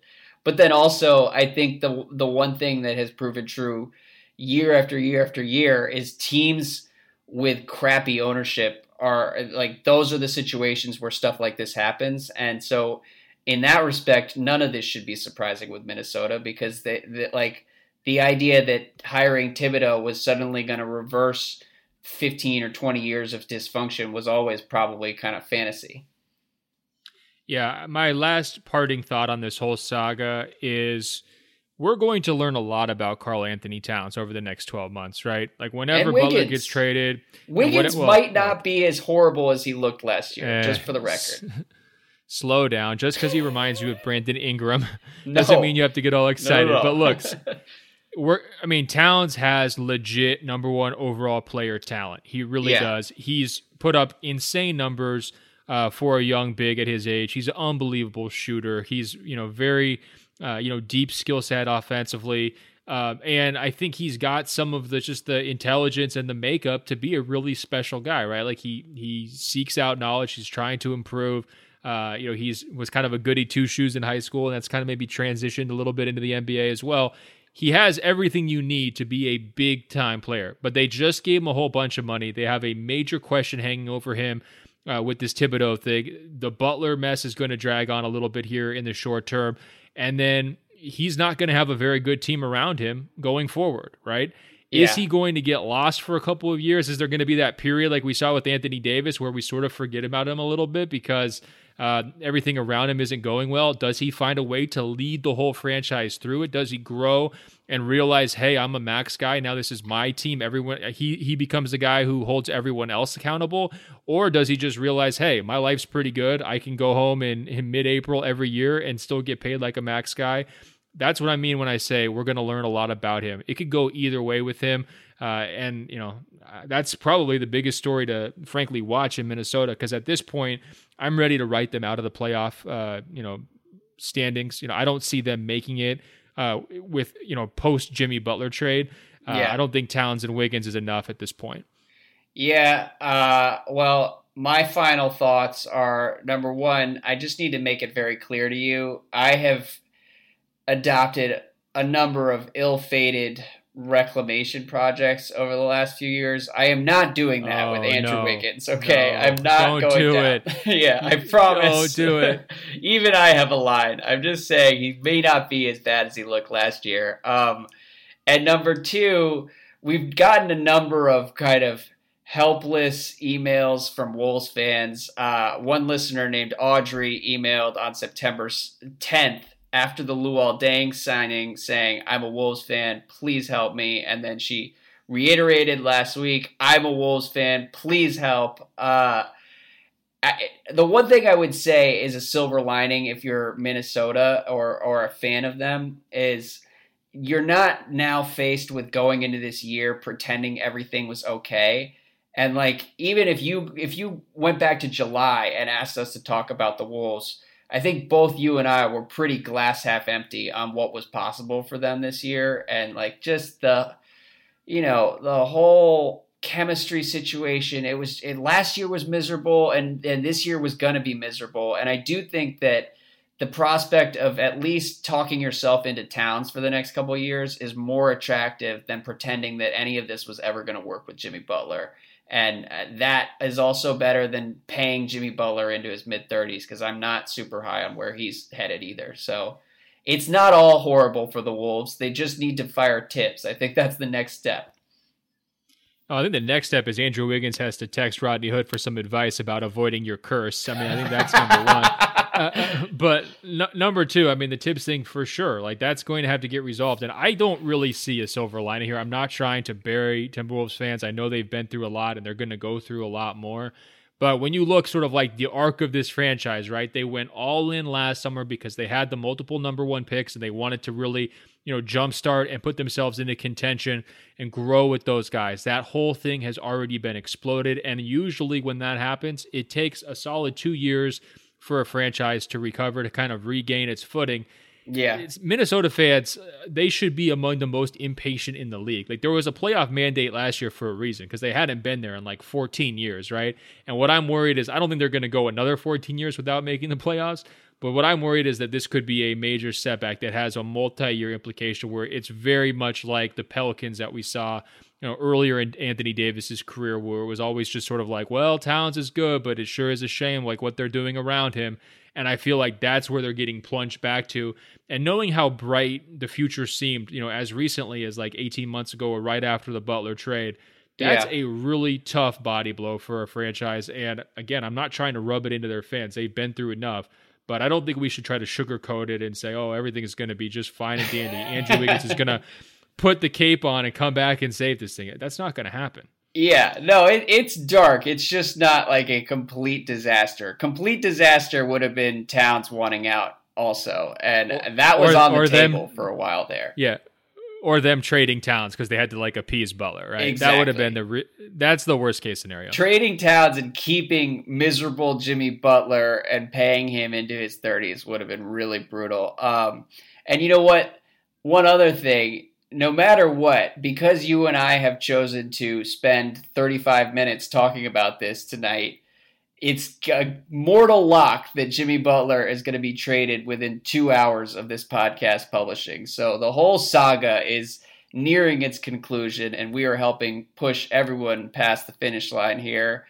But then also, I think the the one thing that has proven true year after year after year is teams with crappy ownership are like those are the situations where stuff like this happens. And so, in that respect, none of this should be surprising with Minnesota because they, they like the idea that hiring Thibodeau was suddenly going to reverse 15 or 20 years of dysfunction was always probably kind of fantasy. Yeah, my last parting thought on this whole saga is we're going to learn a lot about Karl Anthony Towns over the next 12 months, right? Like whenever Butler gets traded, Wiggins well, might not be as horrible as he looked last year, uh, just for the record. (laughs) Slow down. Just because he reminds you of Brandon Ingram (laughs) doesn't no. mean you have to get all excited. No, no, but look, (laughs) we're I mean Towns has legit number 1 overall player talent. He really yeah. does. He's put up insane numbers uh, for a young big at his age. He's an unbelievable shooter. He's, you know, very uh, you know, deep skill set offensively. Uh, and I think he's got some of the just the intelligence and the makeup to be a really special guy, right? Like he he seeks out knowledge. He's trying to improve. Uh, you know, he's was kind of a goody two shoes in high school, and that's kind of maybe transitioned a little bit into the NBA as well he has everything you need to be a big time player, but they just gave him a whole bunch of money. They have a major question hanging over him uh, with this Thibodeau thing. The Butler mess is going to drag on a little bit here in the short term. And then he's not going to have a very good team around him going forward, right? Yeah. Is he going to get lost for a couple of years? Is there going to be that period like we saw with Anthony Davis where we sort of forget about him a little bit because uh, everything around him isn't going well. Does he find a way to lead the whole franchise through it? Does he grow and realize, hey, I'm a max guy now. This is my team. Everyone he he becomes the guy who holds everyone else accountable, or does he just realize, hey, my life's pretty good. I can go home in, in mid-April every year and still get paid like a max guy. That's what I mean when I say we're going to learn a lot about him. It could go either way with him. Uh, and you know that's probably the biggest story to frankly watch in Minnesota because at this point I'm ready to write them out of the playoff uh, you know standings. You know I don't see them making it uh, with you know post Jimmy Butler trade. Uh, yeah. I don't think Towns and Wiggins is enough at this point. Yeah. Uh, well, my final thoughts are number one. I just need to make it very clear to you. I have adopted a number of ill-fated reclamation projects over the last few years. I am not doing that oh, with Andrew no. Wiggins. Okay, no. I'm not going do down. it. (laughs) yeah, I promise. Don't do it. (laughs) Even I have a line. I'm just saying he may not be as bad as he looked last year. Um, and number two, we've gotten a number of kind of helpless emails from Wolves fans. Uh, one listener named Audrey emailed on September 10th after the Luol Deng signing saying, I'm a Wolves fan, please help me. And then she reiterated last week, I'm a Wolves fan, please help. Uh, I, the one thing I would say is a silver lining if you're Minnesota or, or a fan of them is you're not now faced with going into this year pretending everything was okay. And like even if you if you went back to July and asked us to talk about the Wolves, I think both you and I were pretty glass half empty on what was possible for them this year, and like just the, you know, the whole chemistry situation. It was it, last year was miserable, and and this year was gonna be miserable. And I do think that the prospect of at least talking yourself into Towns for the next couple years is more attractive than pretending that any of this was ever going to work with Jimmy Butler. And uh, that is also better than paying Jimmy Butler into his mid 30s because I'm not super high on where he's headed either. So it's not all horrible for the Wolves. They just need to fire Thibs. I think that's the next step. Oh, I think the next step is Andrew Wiggins has to text Rodney Hood for some advice about avoiding your curse. I mean, I think that's number one. (laughs) (laughs) But n- number two, I mean, the Thibs thing for sure, like that's going to have to get resolved. And I don't really see a silver lining here. I'm not trying to bury Timberwolves fans. I know they've been through a lot and they're going to go through a lot more. But when you look sort of like the arc of this franchise, right? They went all in last summer because they had the multiple number one picks and they wanted to really, you know, jumpstart and put themselves into contention and grow with those guys. That whole thing has already been exploded. And usually when that happens, it takes a solid two years for a franchise to recover, to kind of regain its footing. Yeah. It's Minnesota fans, uh, they should be among the most impatient in the league. Like there was a playoff mandate last year for a reason because they hadn't been there in like 14 years, right? And what I'm worried is I don't think they're going to go another 14 years without making the playoffs, But what I'm worried is that this could be a major setback that has a multi-year implication where it's very much like the Pelicans that we saw you know earlier in Anthony Davis's career where it was always just sort of like, well, Towns is good, but it sure is a shame like what they're doing around him. And I feel like that's where they're getting plunged back to. And knowing how bright the future seemed, you know, as recently as like 18 months ago or right after the Butler trade, that's yeah. a really tough body blow for a franchise. And again, I'm not trying to rub it into their fans. They've been through enough. But I don't think we should try to sugarcoat it and say, oh, everything is going to be just fine and dandy. Andrew Wiggins is going (laughs) to put the cape on and come back and save this thing. That's not going to happen. Yeah, no, it, it's dark. It's just not like a complete disaster. Complete disaster would have been Towns wanting out also, and that was or, on the table them, for a while there. Yeah, or them trading Towns because they had to like appease Butler, right? Exactly. That would have been the re- that's the worst case scenario. Trading Towns and keeping miserable Jimmy Butler and paying him into his thirties would have been really brutal. Um, and you know what? One other thing, no matter what, because you and I have chosen to spend 35 minutes talking about this tonight, it's a mortal lock that Jimmy Butler is going to be traded within two hours of this podcast publishing. So the whole saga is nearing its conclusion, and we are helping push everyone past the finish line here.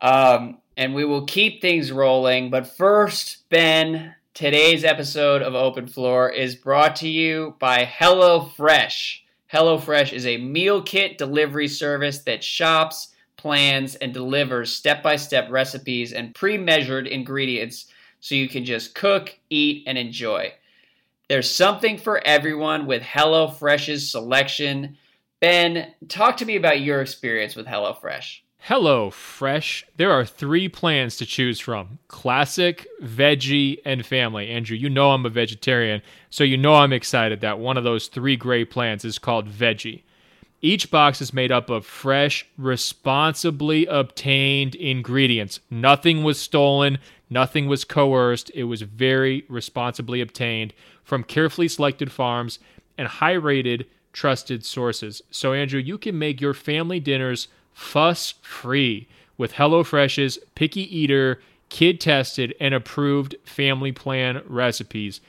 Um, and we will keep things rolling. But first, Ben, Today's episode of Open Floor is brought to you by HelloFresh. HelloFresh is a meal kit delivery service that shops, plans, and delivers step by step recipes and pre measured ingredients so you can just cook, eat, and enjoy. There's something for everyone with HelloFresh's selection. Ben, talk to me about your experience with HelloFresh. Hello, Fresh. There are three plans to choose from classic, veggie, and family. Andrew, you know I'm a vegetarian, so you know I'm excited that one of those three great plans is called veggie. Each box is made up of fresh, responsibly obtained ingredients. Nothing was stolen, nothing was coerced. It was very responsibly obtained from carefully selected farms and high rated, trusted sources. So, Andrew, you can make your family dinners fuss free with HelloFresh's picky eater, kid tested, and approved family plan recipes.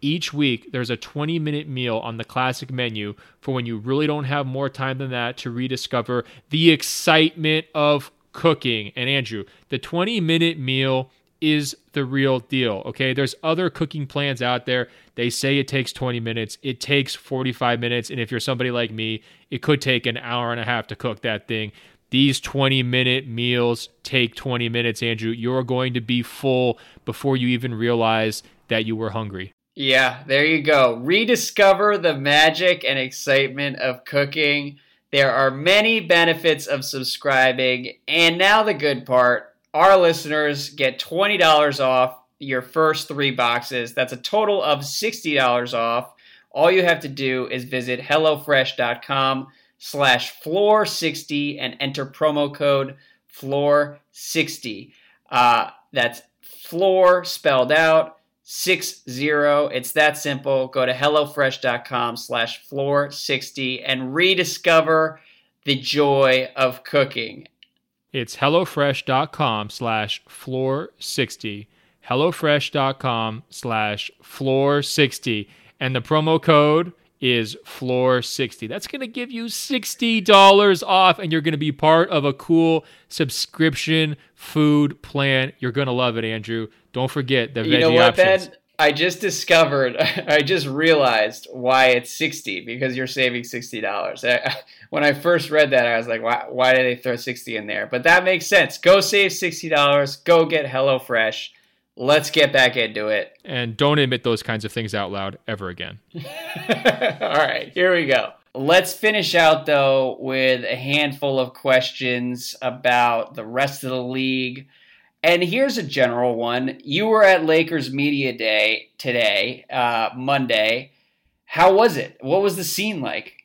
Each week, there's a 20 minute meal on the classic menu for when you really don't have more time than that to rediscover the excitement of cooking. And Andrew, the 20 minute meal is the real deal. Okay. There's other cooking plans out there. They say it takes 20 minutes, it takes 45 minutes. And if you're somebody like me, it could take an hour and a half to cook that thing. These 20 minute meals take 20 minutes, Andrew. You're going to be full before you even realize that you were hungry. Yeah, there you go. Rediscover the magic and excitement of cooking. There are many benefits of subscribing. And now, the good part our listeners get $20 off your first three boxes. That's a total of $60 off. All you have to do is visit HelloFresh.com slash floor 60 and enter promo code floor 60. Uh, that's floor spelled out six zero. It's that simple. Go to HelloFresh.com slash floor 60 and rediscover the joy of cooking. It's HelloFresh.com slash floor 60. HelloFresh.com slash floor 60. And the promo code is floor 60. That's going to give you $60 off and you're going to be part of a cool subscription food plan. You're going to love it, Andrew. Don't forget the you know what, options. Ben? I just discovered, (laughs) I just realized why it's 60 because you're saving $60. (laughs) when I first read that, I was like, why, why did they throw 60 in there? But that makes sense. Go save $60. Go get HelloFresh Let's get back into it. And don't admit those kinds of things out loud ever again. (laughs) All right, here we go. Let's finish out, though, with a handful of questions about the rest of the league. And here's a general one. You were at Lakers Media Day today, uh, Monday. How was it? What was the scene like?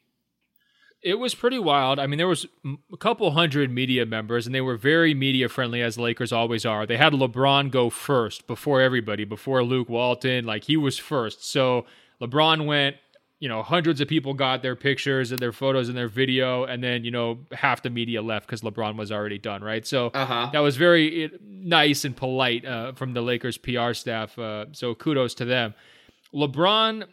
It was pretty wild. I mean, there was a couple hundred media members, and they were very media friendly, as Lakers always are. They had LeBron go first before everybody, before Luke Walton. Like he was first. So LeBron went, you know, hundreds of people got their pictures and their photos and their video, and then you know half the media left because LeBron was already done, right? So uh-huh. that was very nice and polite uh, from the Lakers PR staff. Uh, so kudos to them. LeBron,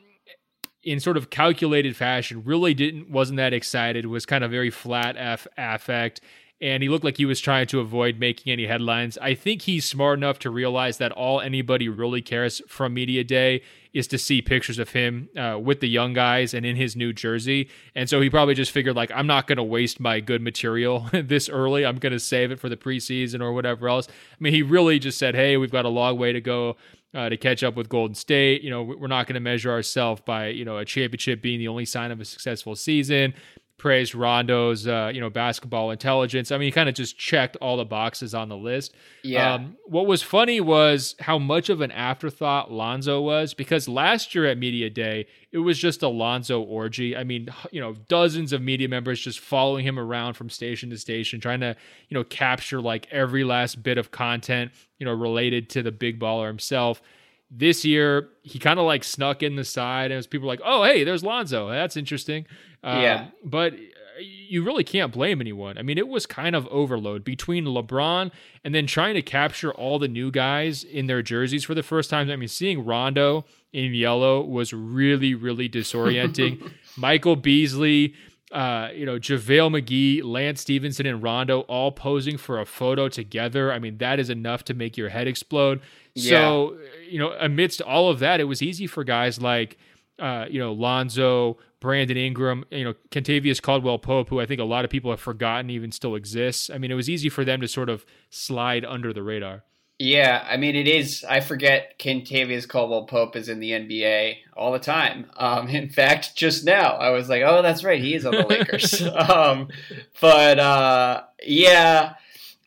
in sort of calculated fashion, really didn't wasn't that excited. Was kind of very flat affect and he looked like he was trying to avoid making any headlines. I think he's smart enough to realize that all anybody really cares from Media Day is to see pictures of him uh, with the young guys and in his new jersey. And so he probably just figured, like, I'm not going to waste my good material (laughs) this early. I'm going to save it for the preseason or whatever else. I mean, he really just said, hey, we've got a long way to go. Uh, to catch up with Golden State, you know, we're not going to measure ourselves by you know a championship being the only sign of a successful season praised Rondo's, uh, you know, basketball intelligence. I mean, he kind of just checked all the boxes on the list. Yeah. Um, what was funny was how much of an afterthought Lonzo was because last year at Media Day, it was just a Lonzo orgy. I mean, you know, dozens of media members just following him around from station to station, trying to, you know, capture like every last bit of content, you know, related to the big baller himself this year he kind of like snuck in the side and was people like oh hey there's lonzo that's interesting yeah. Um, but you really can't blame anyone. I mean, it was kind of overload between LeBron and then trying to capture all the new guys in their jerseys for the first time. I mean, seeing Rondo in yellow was really, really disorienting. (laughs) Michael Beasley, uh, you know, JaVale McGee, Lance Stephenson, and Rondo all posing for a photo together. I mean, that is enough to make your head explode. Yeah. So, you know, amidst all of that, it was easy for guys like, uh, you know, Lonzo, Brandon Ingram, you know, Kentavious Caldwell Pope, who I think a lot of people have forgotten even still exists. I mean, it was easy for them to sort of slide under the radar. Yeah, I mean, it is. I forget Kentavious Caldwell Pope is in the NBA all the time. Um, (laughs) in fact, just now I was like, oh, that's right, he is on the Lakers. (laughs) um, but uh, yeah,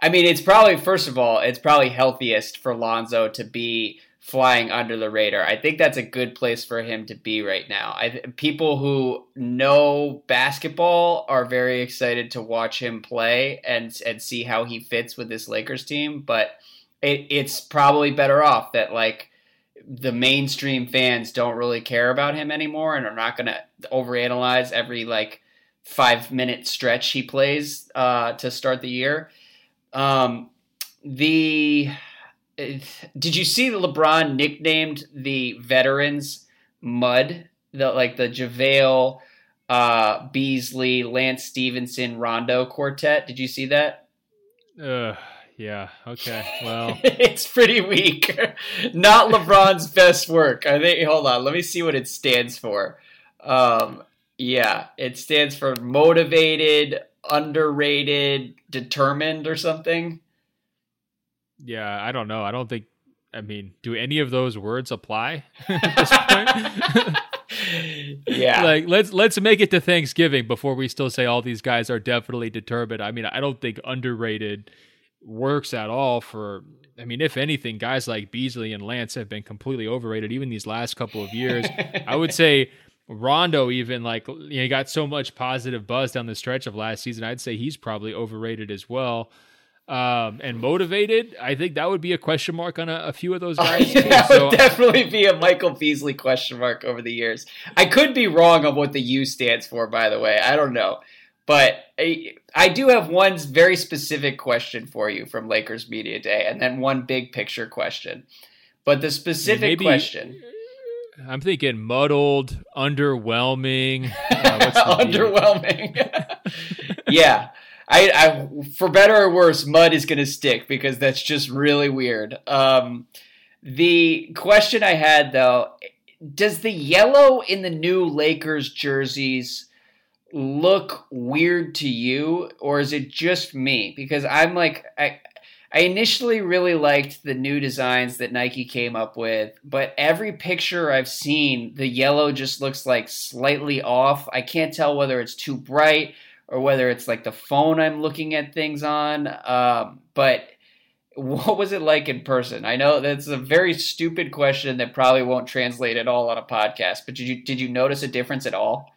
I mean, it's probably first of all, it's probably healthiest for Lonzo to be flying under the radar. I think that's a good place for him to be right now. I, people who know basketball are very excited to watch him play and and see how he fits with this Lakers team, but it, it's probably better off that like the mainstream fans don't really care about him anymore and are not going to overanalyze every like 5 minute stretch he plays uh, to start the year. Um, the did you see the LeBron nicknamed the veterans Mud? The like the JaVale, uh, Beasley, Lance Stephenson, Rondo quartet. Did you see that? Uh, yeah. Okay. (laughs) Well, it's pretty weak. Not LeBron's best work. I think. Hold on. Let me see what it stands for. Um, yeah, it stands for motivated, underrated, determined, or something yeah, I don't know. I don't think. I mean, do any of those words apply (laughs) at this (laughs) point? yeah. Like let's let's make it to Thanksgiving before we still say all these guys are definitely determined. I mean, I don't think underrated works at all for I mean, if anything, guys like Beasley and Lance have been completely overrated even these last couple of years. I would say (laughs) Rondo even like you know, he got so much positive buzz down the stretch of last season. I'd say he's probably overrated as well um, and motivated, I think that would be a question mark on a, a few of those oh, guys. (laughs) That so, would definitely be a Michael Beasley question mark over the years. I could be wrong on what the U stands for, by the way. I don't know. But I, I do have one very specific question for you from Lakers Media Day, and then one big picture question. But the specific Maybe, question. I'm thinking muddled, underwhelming. Uh, (laughs) underwhelming. (laughs) yeah. I, I, for better or worse, mud is going to stick because that's just really weird. Um, the question I had though, does the yellow in the new Lakers jerseys look weird to you, or is it just me? Because I'm like, I, I initially really liked the new designs that Nike came up with, but every picture I've seen, the yellow just looks like slightly off. I can't tell whether it's too bright or whether it's like the phone I'm looking at things on. Um, but what was it like in person? I know that's a very stupid question that probably won't translate at all on a podcast. But did you did you notice a difference at all?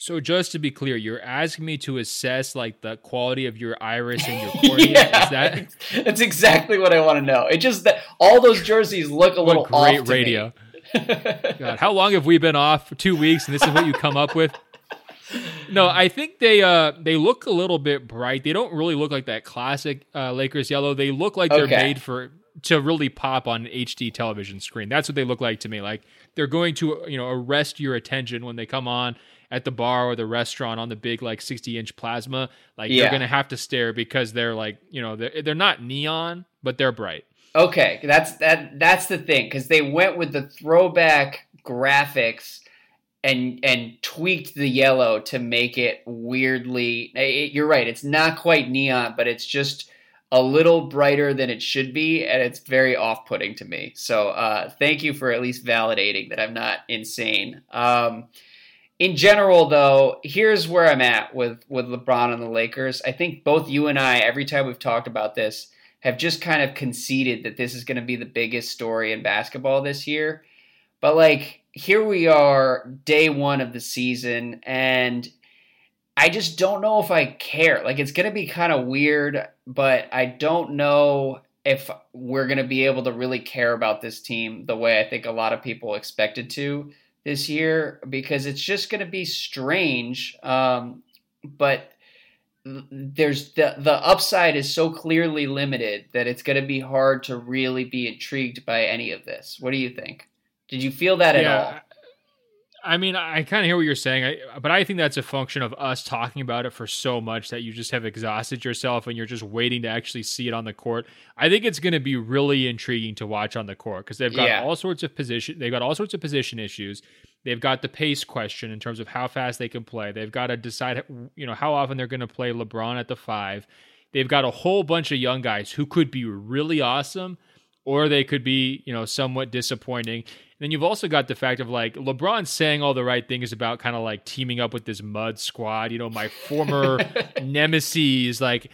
So just to be clear, you're asking me to assess like the quality of your iris and your (laughs) cornea. yeah, Is that (laughs) that's exactly what I want to know. It just that all those jerseys look a little great off radio. (laughs) God, how long have we been off? Two weeks, and this is what you come up with. No, I think they uh they look a little bit bright. They don't really look like that classic uh, Lakers yellow. They look like they're made for to really pop on an HD television screen. That's what they look like to me. Like they're going to you know arrest your attention when they come on at the bar or the restaurant on the big like 60 inch plasma. Like Yeah. you're gonna have to stare because they're like you know they're they're not neon, but they're bright. Okay, that's that. That's the thing because they went with the throwback graphics and and tweaked the yellow to make it weirdly. It, you're right. It's not quite neon, but it's just a little brighter than it should be, and it's very off-putting to me. So, uh, thank you for at least validating that I'm not insane. Um, in general, though, here's where I'm at with with LeBron and the Lakers. I think both you and I, every time we've talked about this, have just kind of conceded that this is going to be the biggest story in basketball this year. But like here we are, day one of the season, and I just don't know if I care. Like it's going to be kind of weird, but I don't know if we're going to be able to really care about this team the way I think a lot of people expected to this year because it's just going to be strange. Um, but there's the the upside is so clearly limited that it's going to be hard to really be intrigued by any of this. What do you think? Did you feel that at all? I mean, I kind of hear what you're saying, I, but I think that's a function of us talking about it for so much that you just have exhausted yourself and you're just waiting to actually see it on the court. I think it's going to be really intriguing to watch on the court because they've got Yeah. all sorts of position. They've got all sorts of position issues. They've got the pace question in terms of how fast they can play. They've got to decide, you know, how often they're going to play LeBron at the five. They've got a whole bunch of young guys who could be really awesome, or they could be, you know, somewhat disappointing. Then you've also got the fact of like LeBron saying all the right things about kind of like teaming up with this mud squad, you know, my former (laughs) nemesis. Like,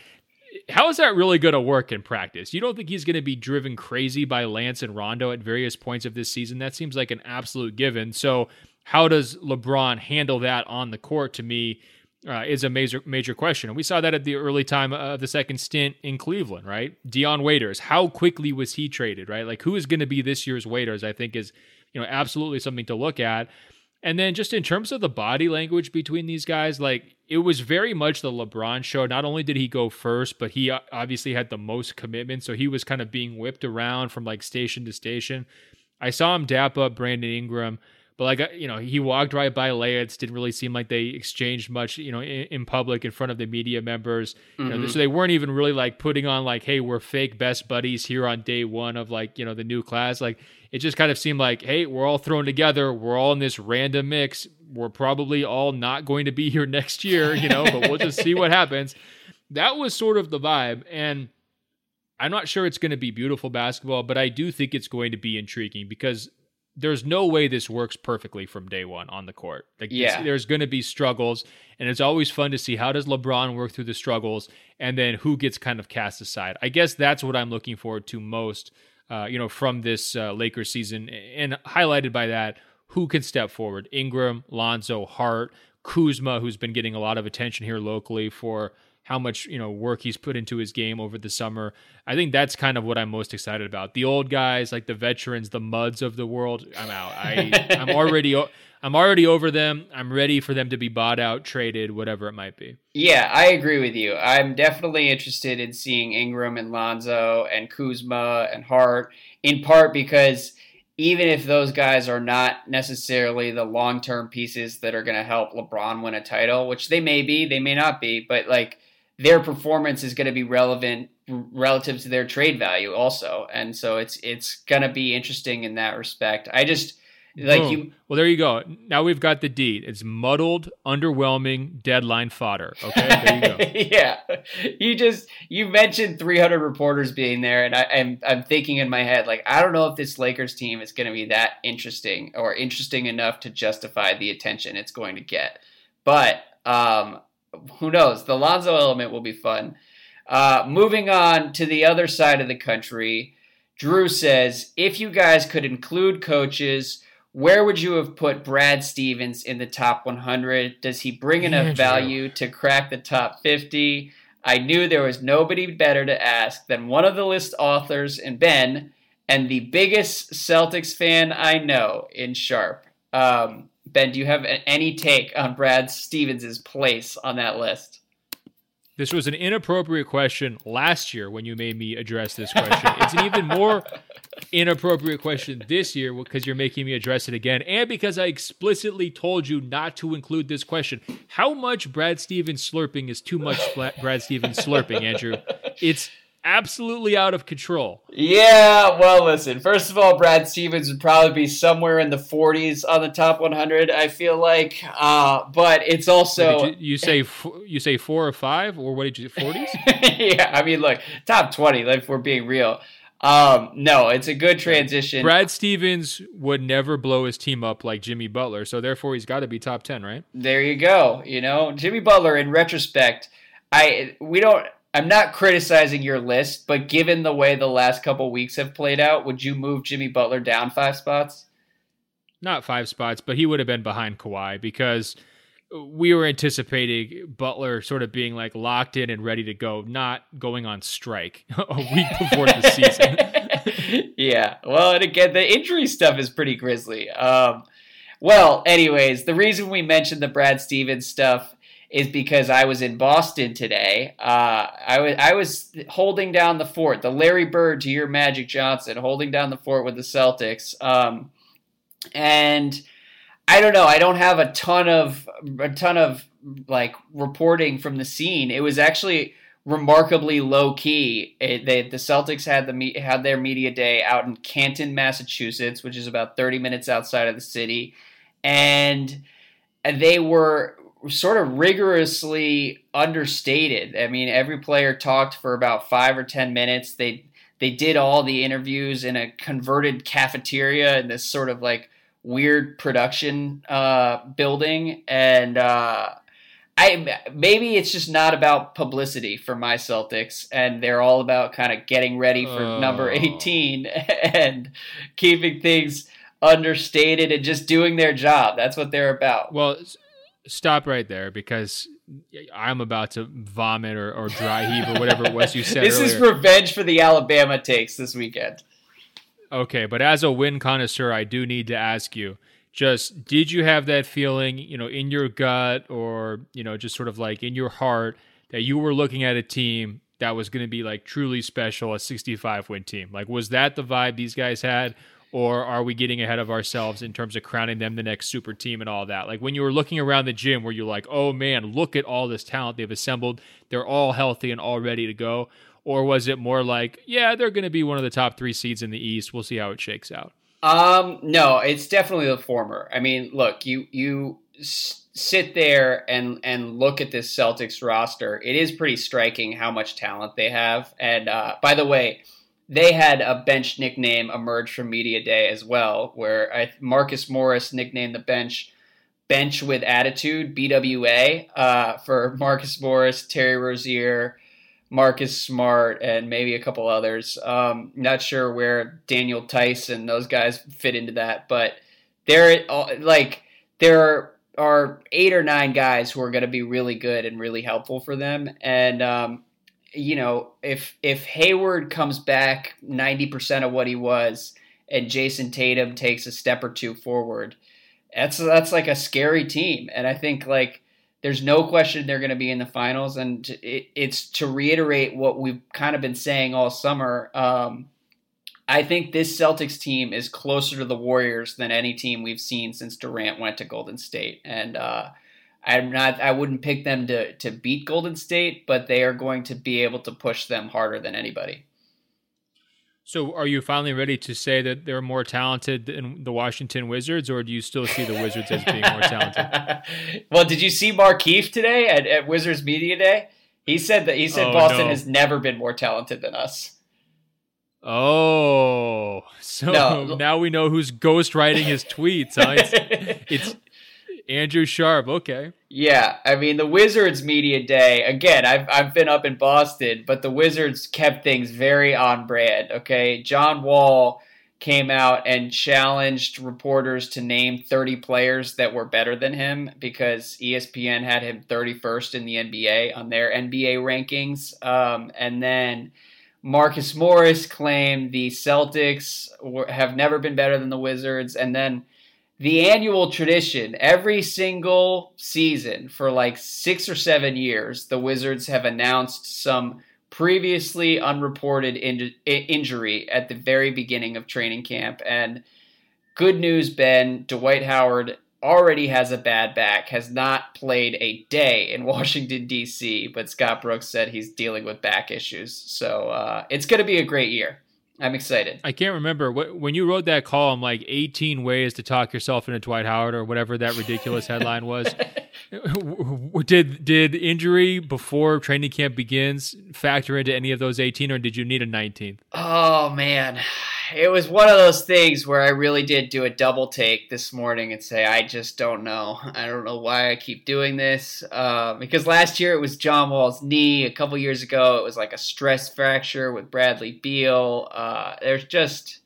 how is that really going to work in practice? You don't think he's going to be driven crazy by Lance and Rondo at various points of this season? That seems like an absolute given. So, how does LeBron handle that on the court? To me, uh, is a major major question. And we saw that at the early time of the second stint in Cleveland, right? Dion Waiters, how quickly was he traded, right? Like who is going to be this year's Waiters? I think is you know absolutely something to look at. And then just in terms of the body language between these guys, like it was very much the LeBron show. Not only did he go first, but he uh, obviously had the most commitment, so he was kind of being whipped around from like station to station. I saw him dap up Brandon Ingram. But like uh, you know, he walked right by Lance. Didn't really seem like they exchanged much, you know, in, in public in front of the media members. You know, Mhm. so they weren't even really like putting on like, "Hey, we're fake best buddies here on day one of like you know the new class." Like it just kind of seemed like, "Hey, we're all thrown together. We're all in this random mix. We're probably all not going to be here (laughs) next year, you know, but we'll just see what happens." That was sort of the vibe, and I'm not sure it's going to be beautiful basketball, but I do think it's going to be intriguing because there's no way this works perfectly from day one on the court. Like Yeah. there's going to be struggles, and it's always fun to see how does LeBron work through the struggles, and then who gets kind of cast aside. I guess that's what I'm looking forward to most, uh, you know, from this uh, Lakers season, and highlighted by that, who can step forward? Ingram, Lonzo, Hart, Kuzma, who's been getting a lot of attention here locally for how much you know work he's put into his game over the summer. I think that's kind of what I'm most excited about. The old guys, like the veterans, the muds of the world. I'm out. I (laughs) I'm already I'm already over them. I'm ready for them to be bought out, traded, whatever it might be. Yeah, I agree with you. I'm definitely interested in seeing Ingram and Lonzo and Kuzma and Hart, in part because even if those guys are not necessarily the long term pieces that are going to help LeBron win a title, which they may be, they may not be, but like their performance is going to be relevant relative to their trade value also, and so it's it's going to be interesting in that respect. I just like Boom. you Well, there you go. Now we've got the deed. It's muddled, underwhelming, deadline fodder. Okay, there you go. (laughs) yeah, you just you mentioned 300 reporters being there, and I, I'm I'm thinking in my head like I don't know if this Lakers team is going to be that interesting or interesting enough to justify the attention it's going to get. But um, who knows? The Lonzo element will be fun. Uh, moving on to the other side of the country, Drew says if you guys could include coaches. Where would you have put Brad Stevens in the top 100? Does he bring enough Andrew. value to crack the top 50? I knew there was nobody better to ask than one of the list authors and Ben, and the biggest Celtics fan I know in Sharp. Um, ben, do you have any take on Brad Stevens' place on that list? This was an inappropriate question last year when you made me address this question. it's an even more inappropriate question this year because you're making me address it again, and because I explicitly told you not to include this question. How much Brad Stevens slurping is too much Brad Stevens slurping, Andrew? It's absolutely out of control. Yeah, well, listen. First of all, Brad Stevens would probably be somewhere in the 40s on the top 100. I feel like, uh, but it's also you, you, say you say four or five, or what did you 40s? (laughs) yeah, I mean, look, top 20. If we're being real. Um, no, it's a good transition. Brad Stevens would never blow his team up like Jimmy Butler, so therefore he's got to be top 10, right? There you go. You know, Jimmy Butler in retrospect, I we don't I'm not criticizing your list, but given the way the last couple weeks have played out, would you move Jimmy Butler down five spots? Not five spots, but he would have been behind Kawhi because we were anticipating Butler sort of being like locked in and ready to go, not going on strike (laughs) a week before the season. (laughs) (laughs) yeah. Well, and again, the injury stuff is pretty grisly. Um, well, anyways, the reason we mentioned the Brad Stevens stuff is because I was in Boston today. Uh, I was I was holding down the fort, the Larry Bird to your Magic Johnson, holding down the fort with the Celtics. Um, and I don't know. I don't have a ton of a ton of like reporting from the scene. It was actually remarkably low key. It, they, the Celtics had the had their media day out in Canton, Massachusetts, which is about 30 minutes outside of the city, and they were sort of rigorously understated. I mean, every player talked for about five or ten minutes. They they did all the interviews in a converted cafeteria in this sort of like weird production uh, building, and uh, I maybe it's just not about publicity for my Celtics, and they're all about kind of getting ready for oh. number eighteen (laughs) and keeping things understated and just doing their job. That's what they're about. Well, stop right there because I'm about to vomit or, or dry heave or whatever it was you said. this earlier. is revenge for the Alabama takes this weekend. Okay, but as a win connoisseur, I do need to ask you: just did you have that feeling, you know, in your gut or you know, just sort of like in your heart that you were looking at a team that was going to be like truly special, a 65 win team? Like, was that the vibe these guys had? Or are we getting ahead of ourselves in terms of crowning them the next super team and all that? Like when you were looking around the gym, where you're like, oh man, look at all this talent they've assembled. They're all healthy and all ready to go. Or was it more like, yeah, they're going to be one of the top three seeds in the East. We'll see how it shakes out. Um, no, it's definitely the former. I mean, look, you you sit there and and look at this Celtics roster. It is pretty striking how much talent they have. And uh, by the way, they had a bench nickname emerge from media day as well, where I, Marcus Morris nicknamed the bench "Bench with Attitude" (BWA) uh, for Marcus Morris, Terry Rozier, Marcus Smart, and maybe a couple others. Um, not sure where Daniel Theis and those guys fit into that, but they're like there are eight or nine guys who are going to be really good and really helpful for them, and um, you know, if if Hayward comes back 90% of what he was and Jayson Tatum takes a step or two forward, that's that's like a scary team. And I think like there's no question they're going to be in the finals. And it, it's to reiterate what we've kind of been saying all summer. Um, I think this Celtics team is closer to the Warriors than any team we've seen since Durant went to Golden State. And uh, I'm not. I wouldn't pick them to to beat Golden State, but they are going to be able to push them harder than anybody. So, are you finally ready to say that they're more talented than the Washington Wizards, or do you still see the Wizards as being more talented? (laughs) well, did you see Markieff today at, at Wizards Media Day? He said that he said oh, Boston no. has never been more talented than us. Oh, so no. (laughs) now we know who's ghostwriting his tweets. Huh? It's, it's (laughs) Andrew Sharp, okay. Yeah, I mean the Wizards media day again. I've I've been up in Boston, but the Wizards kept things very on brand. Okay, John Wall came out and challenged reporters to name 30 players that were better than him because ESPN had him 31st in the NBA on their NBA rankings. Um, and then Marcus Morris claimed the Celtics have never been better than the Wizards, and then the annual tradition every single season for like six or seven years, the Wizards have announced some previously unreported in- injury at the very beginning of training camp. And good news, Ben, Dwight Howard already has a bad back, has not played a day in (laughs) Washington, D.C., but Scott Brooks said he's dealing with back issues. So uh, it's going to be a great year. I'm excited. I can't remember when you wrote that column, like 18 ways to talk yourself into Dwight Howard or whatever that ridiculous headline was. (laughs) did did injury before training camp begins factor into any of those 18, or did you need a 19th? Oh man, it was one of those things where I really did do a double take this morning and say, I just don't know. I don't know why I keep doing this. Uh, because last year it was John Wall's knee. A couple years ago it was like a stress fracture with Bradley Beal. Uh, there's just,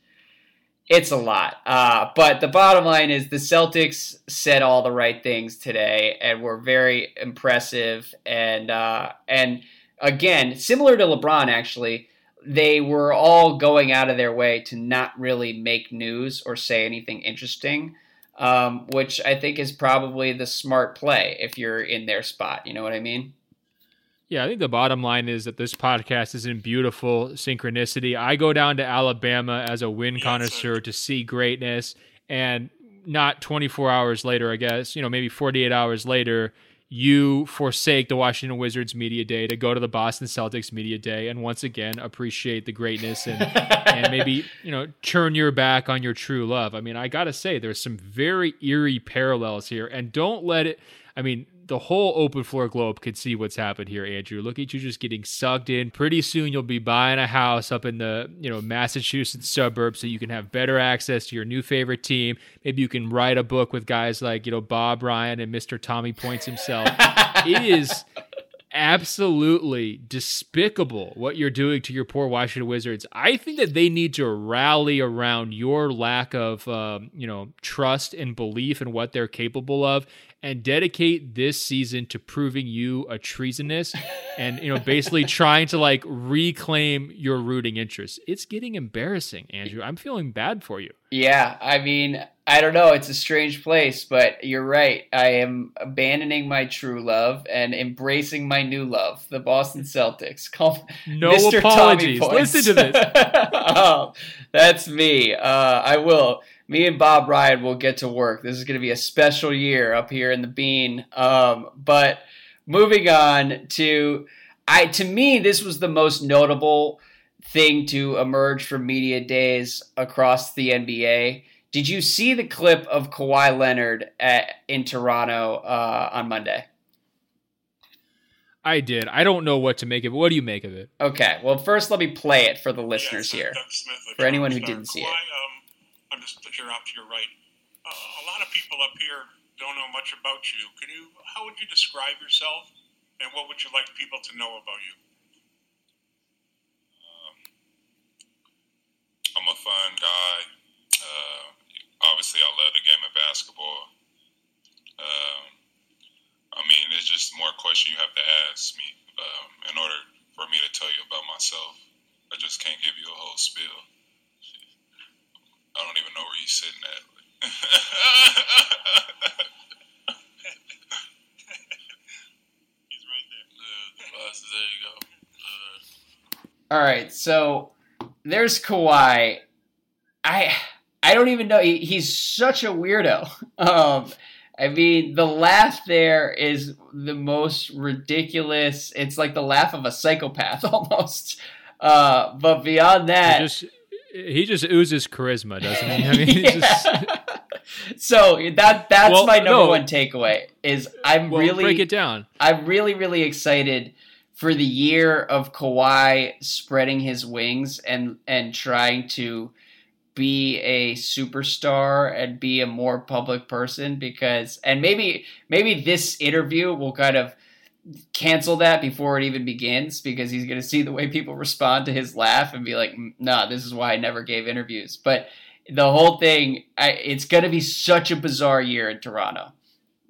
it's a lot. Uh, but the bottom line is the Celtics said all the right things today and were very impressive. And, uh, and again, similar to LeBron, actually they were all going out of their way to not really make news or say anything interesting, um, which I think is probably the smart play if you're in their spot. You know what I mean? Yeah, I think the bottom line is that this podcast is in beautiful synchronicity. I go down to Alabama as a win connoisseur to see greatness, and not 24 hours later, I guess, you know, maybe 48 hours later, you forsake the Washington Wizards media day to go to the Boston Celtics media day and once again appreciate the greatness and (laughs) and maybe you know turn your back on your true love. I mean, I got to say there's some very eerie parallels here and don't let it I mean, the whole open floor globe can see what's happened here, Andrew. Look at you just getting sucked in. Pretty soon you'll be buying a house up in the, you know, Massachusetts suburbs so you can have better access to your new favorite team. Maybe you can write a book with guys like, you know, Bob Ryan and Mr. Tommy Points himself. (laughs) it is absolutely despicable what you're doing to your poor Washington Wizards. I think that they need to rally around your lack of, um, you know, trust and belief in what they're capable of, and dedicate this season to proving you a treasonous and you know basically (laughs) trying to like reclaim your rooting interest. It's getting embarrassing, Andrew. I'm feeling bad for you. Yeah, I mean, I don't know. It's a strange place, but you're right. I am abandoning my true love and embracing my new love, the Boston Celtics. (laughs) Call no Mr. apologies. Listen to this. (laughs) oh, that's me. Uh, I will me and Bob Ryan will get to work. This is going to be a special year up here in the Bean. Um, but moving on to, I to me this was the most notable thing to emerge from media days across the NBA. Did you see the clip of Kawhi Leonard at, in Toronto uh, on Monday? I did. I don't know what to make of it. What do you make of it? Okay. Well, first let me play it for the listeners here. For anyone who didn't see it. Um, I'm just here out to your right. Uh, a lot of people up here don't know much about you. Can you? How would you describe yourself, and what would you like people to know about you? Um, I'm a fun guy. Uh, obviously, I love the game of basketball. Um, I mean, it's just more questions you have to ask me um, in order for me to tell you about myself. I just can't give you a whole spiel. I don't even know where he's sitting at. he's right there. The there you go. All right, so there's Kawhi. I I don't even know. He, he's such a weirdo. (laughs) Um, I mean, the laugh there is the most ridiculous. It's like the laugh of a psychopath (laughs) almost. Uh, but beyond that, just he just oozes charisma, doesn't he? I (laughs) mean, yeah. just... so that that's well, my number no. one takeaway is I'm well, really break it down. I'm really really excited for the year of Kawhi spreading his wings and and trying to be a superstar and be a more public person because and maybe maybe this interview will kind of cancel that before it even begins because he's going to see the way people respond to his laugh and be like, mm, nah, this is why I never gave interviews. But the whole thing, I, it's going to be such a bizarre year in Toronto.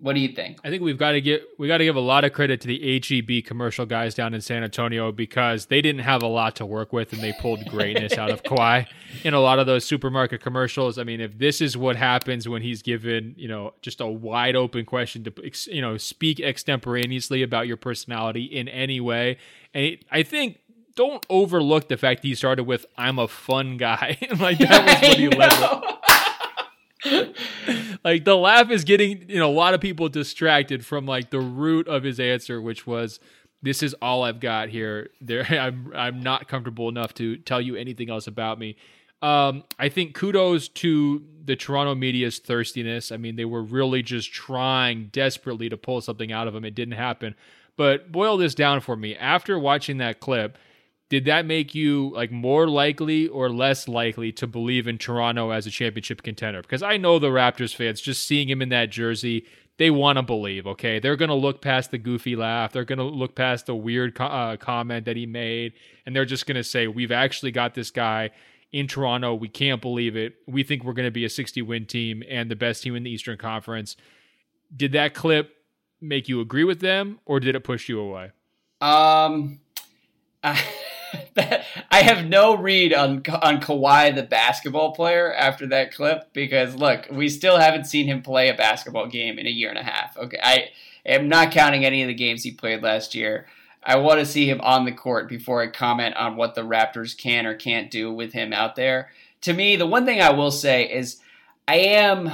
What do you think? I think we've got to get we got to give a lot of credit to the HEB commercial guys down in San Antonio because they didn't have a lot to work with and they pulled greatness out of (laughs) Kawhi in a lot of those supermarket commercials. I mean, if this is what happens when he's given, you know, just a wide open question to you know, speak extemporaneously about your personality in any way. And it, I think don't overlook the fact he started with "I'm a fun guy." (laughs) like that was what he (laughs) led with. (laughs) like the laugh is getting you know a lot of people distracted from like the root of his answer, which was this is all I've got here. There, (laughs) I'm I'm not comfortable enough to tell you anything else about me. Um, I think kudos to the Toronto media's thirstiness. I mean, they were really just trying desperately to pull something out of him. It didn't happen. But boil this down for me. After watching that clip, did that make you like more likely or less likely to believe in Toronto as a championship contender? Because I know the Raptors fans just seeing him in that jersey, they want to believe. Okay, they're to look past the goofy laugh, they're to look past the weird co- uh, comment that he made, and they're just to say, "We've actually got this guy." In Toronto, we can't believe it. We think we're going to be a 60 win team and the best team in the Eastern Conference. Did that clip make you agree with them or did it push you away? Um, I, (laughs) (laughs) I have no read on on Kawhi the basketball player after that clip because look, we still haven't seen him play a basketball game in a year and a half. Okay, I am not counting any of the games he played last year. I want to see him on the court before I comment on what the Raptors can or can't do with him out there. To me, the one thing I will say is I am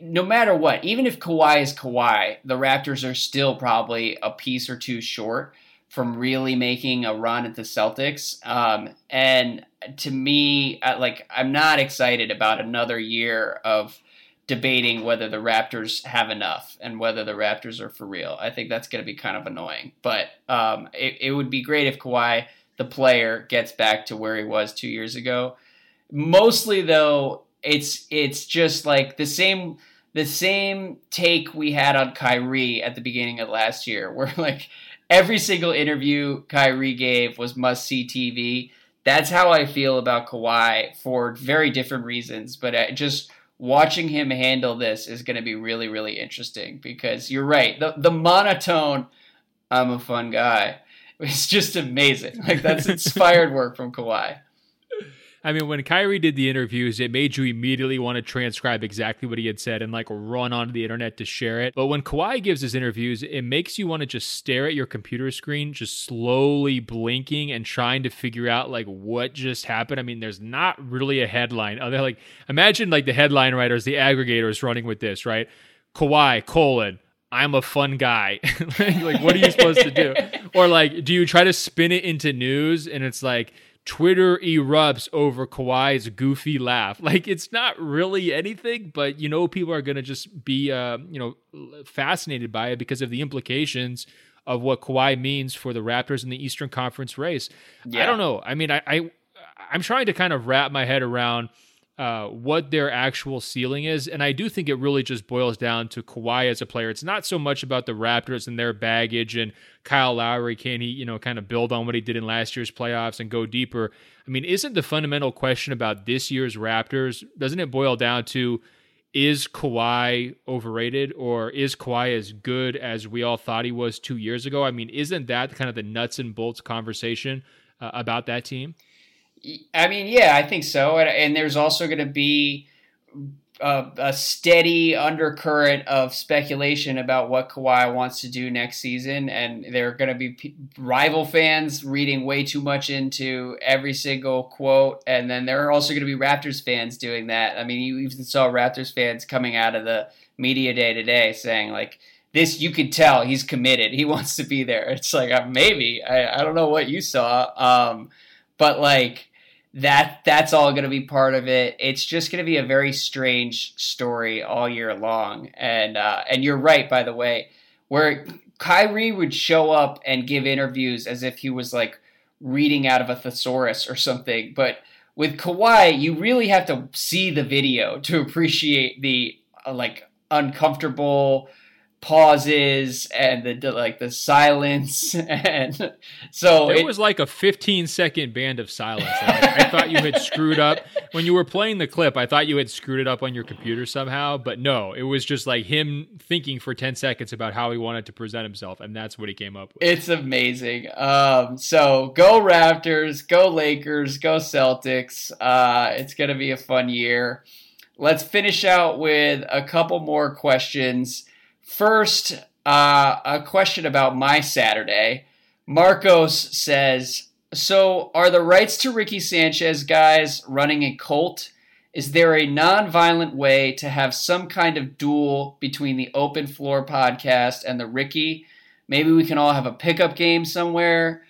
no matter what, even if Kawhi is Kawhi, the Raptors are still probably a piece or two short from really making a run at the Celtics. Um, and to me, like I'm not excited about another year of debating whether the Raptors have enough and whether the Raptors are for real. I think that's going to be kind of annoying. But um, it, it would be great if Kawhi, the player, gets back to where he was two years ago. Mostly though, it's it's just like the same the same take we had on Kyrie at the beginning of last year, (laughs) where like every single interview Kyrie gave was must see TV. That's how I feel about Kawhi for very different reasons, but uh, just watching him handle this is going to be really, really interesting because you're right. The the monotone, I'm a fun guy. (laughs) It's just amazing. Like that's (laughs) inspired work from Kawhi. I mean, when Kyrie did the interviews, it made you immediately want to transcribe exactly what he had said and like run onto the internet to share it. But when Kawhi gives his interviews, it makes you want to just stare at your computer screen, just slowly blinking and trying to figure out like what just happened. I mean, there's not really a headline. They're like, imagine like the headline writers, the aggregators running with this, right? Kawhi colon I'm a fun guy. (laughs) like, what are you supposed to do? (laughs) Or like, do you try to spin it into news and it's like Twitter erupts over Kawhi's goofy laugh. (laughs) Like it's not really anything, but you know people are gonna just be uh, you know fascinated by it because of the implications of what Kawhi means for the Raptors in the Eastern Conference race. Yeah. I don't know. I mean, I, I I'm trying to kind of wrap my head around uh, what their actual ceiling is. And I do think it really just boils down to Kawhi as a player. It's not so much about the Raptors and their baggage and Kyle Lowry. Can he, you know, kind of build on what he did in last year's playoffs and go deeper? I mean, isn't the fundamental question about this year's Raptors, doesn't it boil down to is Kawhi overrated or is Kawhi as good as we all thought he was two years ago? I mean, isn't that kind of the nuts and bolts conversation uh, about that team? I mean, yeah, I think so. And, and there's also going to be a, a, steady undercurrent of speculation about what Kawhi wants to do next season. And there are going to be p- rival fans reading way too much into every single quote. And then there are also going to be Raptors fans doing that. I mean, you even saw Raptors fans coming out of the media day today saying, like, this you could tell he's committed. He (laughs) wants to be there. It's like uh, maybe I, I don't know what you saw, um, but like that that's all going to be part of it. It's just going to be a very strange story all year long. And uh, and you're right, by the way, where Kyrie would show up and give interviews as if he was like reading out of a thesaurus or something. But with Kawhi, you really have to see the video to appreciate the uh, like uncomfortable pauses and the like the silence (laughs) and so it, was like a 15 second band of silence I, I thought you had screwed up. When you were playing the clip i thought you had screwed it up on your computer somehow but no it was just like him thinking for 10 seconds about how he wanted to present himself and that's what he came up with. It's amazing. Um, so go raptors go lakers go celtics. Uh, it's gonna be a fun year. Let's finish out with a couple more questions First, uh, a question about my Saturday. Marcos says, "So are the rights to Ricky Sanchez guys running a cult? Is there a non-violent way to have some kind of duel between the Open Floor podcast and the Ricky? Maybe we can all have a pickup game somewhere."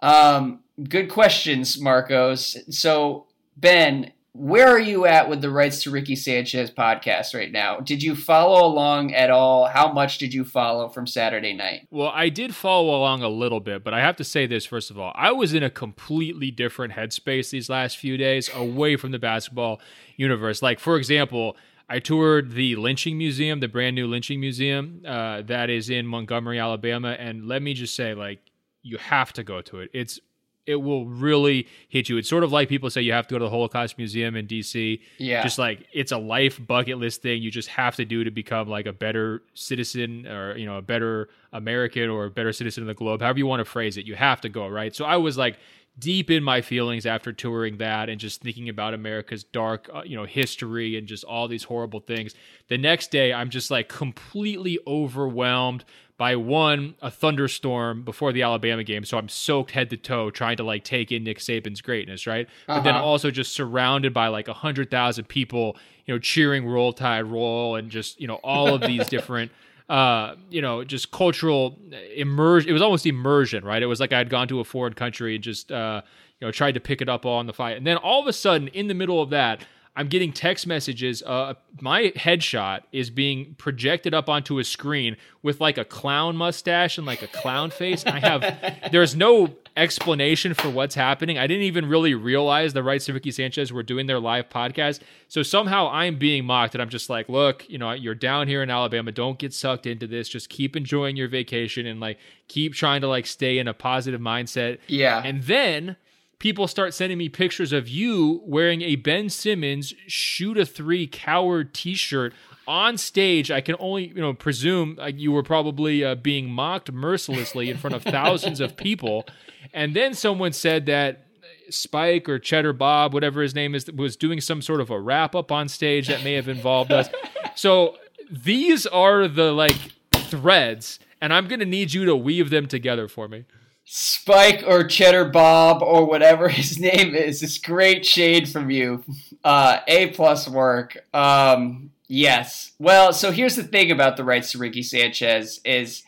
Um, good questions, Marcos. So Ben, where are you at with the rights to Ricky Sanchez podcast right now? Did you follow along at all? How much did you follow from Saturday night? Well, I did follow along a little bit, but I have to say this first of all. I was in a completely different headspace these last few days away from the basketball universe. Like, for example, I toured the lynching museum, the brand new lynching museum uh, that is in Montgomery, Alabama. And let me just say, like, you have to go to it. It's it will really hit you. It's sort of like people say you have to go to the Holocaust Museum in DC. Yeah. Just like it's a life bucket list thing you just have to do to become like a better citizen or, you know, a better American or a better citizen of the globe, however you want to phrase it. You have to go, right? So I was like deep in my feelings after touring that and just thinking about America's dark, uh, you know, history and just all these horrible things. The next day, I'm just like completely overwhelmed by one a thunderstorm before the Alabama game, so I'm soaked head to toe trying to like take in Nick Saban's greatness, right? Uh-huh. But then uh-huh. also just surrounded by like a hundred thousand people, you know, cheering "Roll Tide, Roll" and just you know all of these (laughs) different. uh, you know, just cultural immersion. It was almost immersion, right? It was like I'd gone to a foreign country and just, uh, you know, tried to pick it up on the fight. And then all of a sudden, in the middle of that, I'm getting text messages. Uh, my headshot is being projected up onto a screen with like a clown mustache and like a clown face. I have, (laughs) there's no explanation for what's happening. I didn't even really realize the rights to Ricky Sanchez were doing their live podcast. So somehow I'm being mocked, and I'm just like, look, you know, you're down here in Alabama. Don't get sucked into this. Just keep enjoying your vacation and like keep trying to like stay in a positive mindset. Yeah. And then people start sending me pictures of you wearing a Ben Simmons shoot a three coward T-shirt on stage. I can only you know presume uh, you were probably uh, being mocked mercilessly in front of thousands of people, and then someone said that. Spike or Cheddar Bob, whatever his name is, was doing some sort of a wrap up on stage that may have involved us. So these are the like threads, and I'm gonna need you to weave them together for me. Spike or Cheddar Bob or whatever (laughs) his name is. It's great shade from you. Uh, a plus work. Um, yes. Well, so here's the thing about the rights to Ricky Sanchez is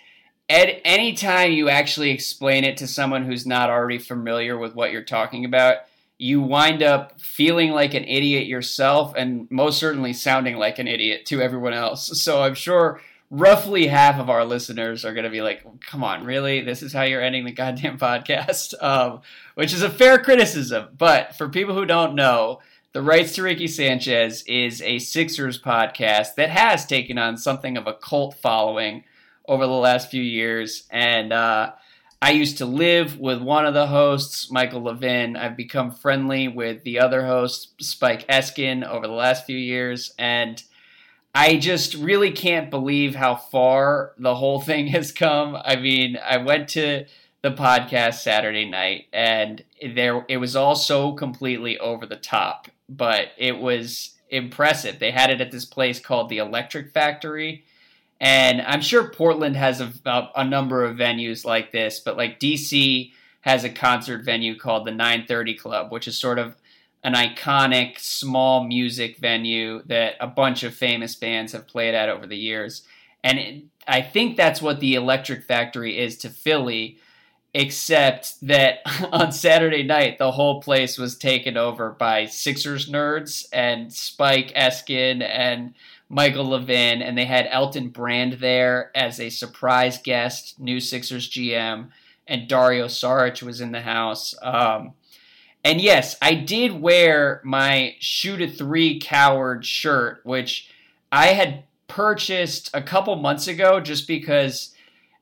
at any time you actually explain it to someone who's not already familiar with what you're talking about, you wind up feeling like an idiot yourself and most certainly sounding like an idiot to everyone else. (laughs) So I'm sure roughly half of our listeners are going to be like, come on, really? This is how you're ending the goddamn (laughs) podcast? Um, which is a fair criticism. But for people who don't know, the Rights to Ricky Sanchez is a Sixers podcast that has taken on something of a cult following over the last few years. And uh, I used to live with one of the hosts, Michael Levin. I've become friendly with the other host, Spike Eskin, over the last few years. And I just really can't believe how far the whole thing has come. I mean, I went to the podcast Saturday night and there it was all so completely over the top, but it was impressive. They had it at this place called the Electric Factory. And I'm sure Portland has a, a, number of venues like this, but like DC has a concert venue called the 930 Club, which is sort of an iconic small music venue that a bunch of famous bands have played at over the years. And it, I think that's what the Electric Factory is to Philly, except that (laughs) on Saturday night, the whole place was taken over by Sixers nerds and Spike Eskin and Michael Levin, and they had Elton Brand there as a surprise guest, new Sixers GM, and Dario Saric was in the house. Um, and yes, I did wear my shoot a three coward shirt, which I had purchased a couple months ago just because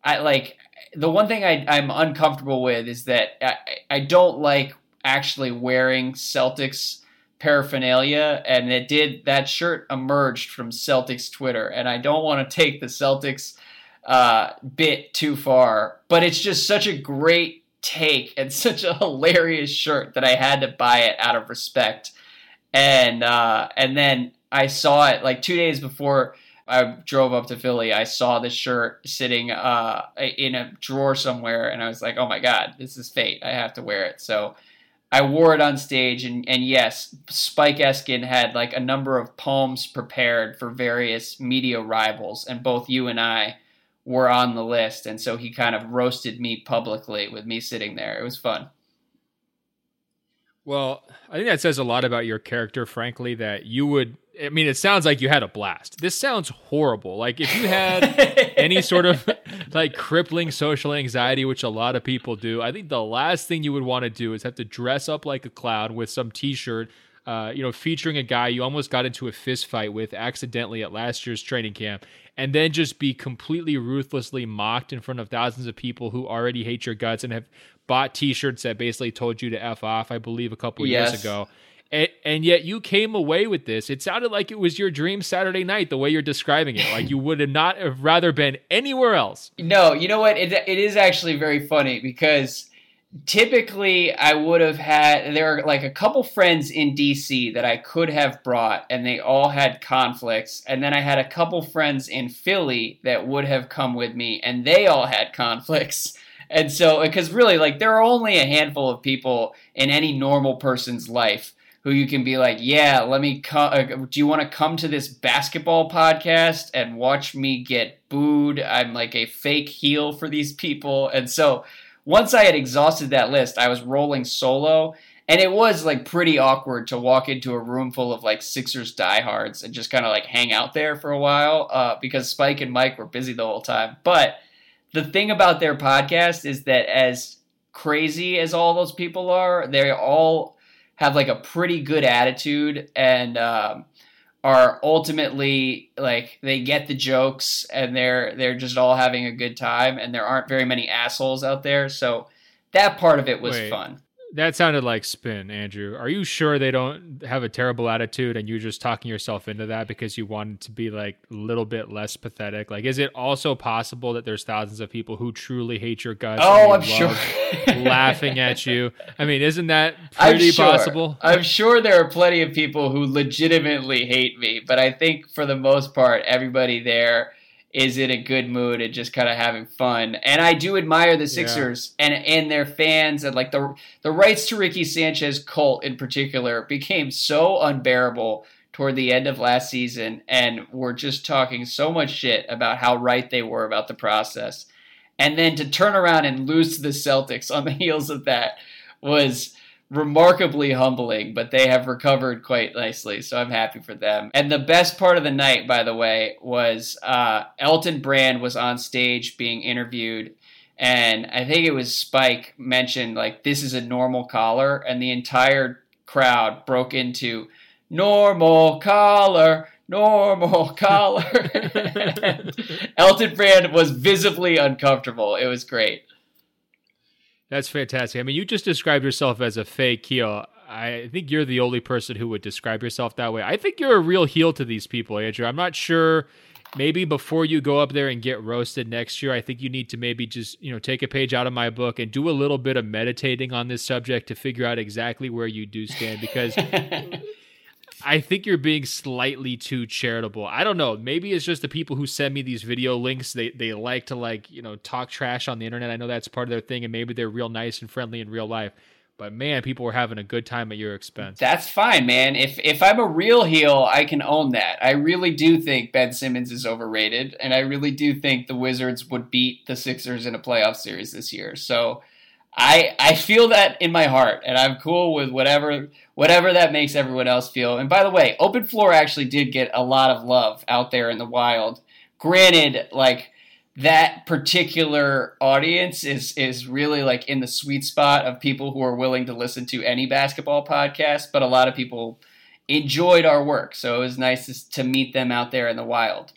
I like the one thing I, I'm uncomfortable with is that I, I don't like actually wearing Celtics paraphernalia and it did that shirt emerged from Celtics Twitter and I don't want to take the Celtics uh, bit too far. But it's just such a great take and (laughs) such a hilarious shirt that I had to buy it out of respect and uh, and then I saw it like two days before I drove up to Philly. I saw the shirt sitting uh, in a drawer somewhere, and I was like, "Oh my god, this is fate! I have to wear it." So I wore it on stage, and and yes, Spike Eskin had like a number of poems prepared for various media rivals, and both you and I were on the list, and so he kind of roasted me publicly with me sitting there. It was fun. Well, I think that says a lot about your character, frankly, that you would. I mean, it sounds like you had a blast. This sounds horrible. Like, if you had (laughs) any sort of like crippling social anxiety, which a lot of people do, I think the last thing you would want to do is have to dress up like a clown with some t shirt, uh, you know, featuring a guy you almost got into a fist fight with accidentally at last year's training camp, and then just be completely ruthlessly mocked in front of thousands of people who already hate your guts and have bought T-shirts that basically told you to f off. I believe a couple yes. years ago. And, and, yet you came away with this. It sounded like it was your dream Saturday night, the way you're describing it. Like you would have not have rather been anywhere else. No, you know what? It, it is actually very funny because typically I would have had there are like a couple friends in DC that I could have brought and they all had conflicts and then I had a couple friends in Philly that would have come with me and they all had conflicts and so, because really, like, there are only a handful of people in any normal person's life who you can be like, yeah, let me come. Uh, do you want to come to this basketball podcast and watch me get booed? I'm like a fake heel for these people. And so, once I had exhausted that list, I was rolling solo. And it was like pretty awkward to walk into a room full of like Sixers diehards and just kind of like hang out there for a while uh, because Spike and Mike were busy the whole time. But the thing about their podcast is that as crazy as all those people are, they all have like a pretty good attitude and um, are ultimately like they get the jokes and they're they're just all having a good time and there aren't very many assholes out there. So that part of it was Wait, fun. That sounded like spin, Andrew. Are you sure they don't have a terrible attitude and you're just talking yourself into that because you wanted to be like a little bit less pathetic? Like, is it also possible that there's thousands of people who truly hate your guts? Oh, I'm sure. laughing at you. (laughs) I mean, isn't that pretty I'm sure. possible? I'm sure there are plenty of people who legitimately hate me, but I think for the most part, everybody there is in a good mood and just kind of having fun. And I do admire the Sixers yeah. and and their fans and like the the rights to Ricky Sanchez cult in particular became so unbearable toward the end of last season and we're just talking so much shit about how right they were about the process. And then to turn around and lose to the Celtics on the (laughs) heels of that was remarkably humbling, but they have recovered quite nicely, so I'm happy for them. And the best part of the night, by the way, was uh, Elton Brand was on stage being interviewed, and I think it was Spike mentioned like this is a normal collar, and the entire crowd broke into normal collar. Normal (laughs) collar. (laughs) (laughs) Elton Brand was visibly uncomfortable. It was great. That's fantastic. I mean, you just described yourself as a fake heel. I think you're the only person who would describe yourself that way. I think you're a real heel to these people, Andrew. I'm not sure. Maybe before you go up there and get roasted next year, I think you need to maybe just, you know, take a page out of my book and do a little bit of meditating on this subject to figure out exactly where you do stand because (laughs) I think you're being slightly too charitable. I don't know. Maybe it's just the people who send me these video links. They they like to like you know talk trash on the internet. I know that's part of their thing, and maybe they're real nice and friendly in real life. But man, people were having a good time at your expense. That's fine, man. If if I'm a real heel, I can own that. I really do think Ben Simmons is overrated, and I really do think the Wizards would beat the Sixers in a playoff series this year. So I I feel that in my heart, and I'm cool with whatever whatever that makes everyone else feel. And by the way, Open Floor actually did get a lot of love out there in the wild. Granted, like that particular audience is is really like in the sweet spot of people who are willing to listen to any basketball podcast, but a lot of people enjoyed our work, so it was nice to, to meet them out there in the wild.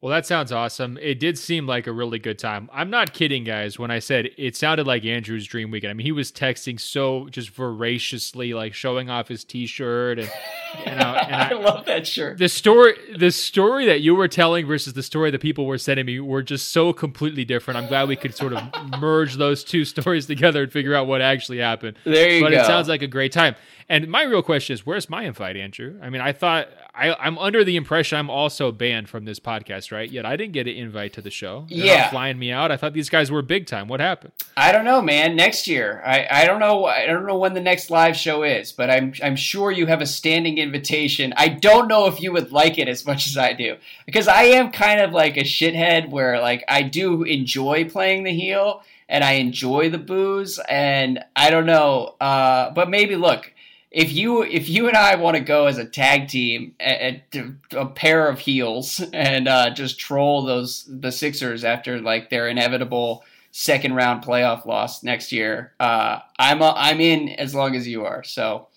Well, that sounds awesome. It did seem like a really good time. I'm not kidding, guys, when I said it sounded like Andrew's dream weekend. I mean, he was texting so just voraciously, like showing off his T-shirt, and, and, (laughs) I, and I, I, love that shirt. The story, the story that you were telling versus the story that people were sending me were just so completely different. I'm glad we could sort of (laughs) merge those two stories together and figure out what actually happened. There you but go. But it sounds like a great time. And my real question is, where's my invite, Andrew? I mean, I thought I, I'm under the impression I'm also banned from this podcast, right? Yet I didn't get an invite to the show. They're yeah, flying me out. I thought these guys were big time. What happened? I don't know, man. Next year, I, I don't know. I don't know when the next live show is, but I'm I'm sure you have a standing invitation. I don't know if you would like it as much as I do, because I am kind of like a shithead where like I do enjoy playing the heel and I enjoy the booze, and I don't know. Uh, but maybe look if you if you and I want to go as a tag team, a, a pair of heels, and uh, just troll those the Sixers after like their inevitable second round playoff loss next year, uh, I'm uh, I'm in as long as you are. So.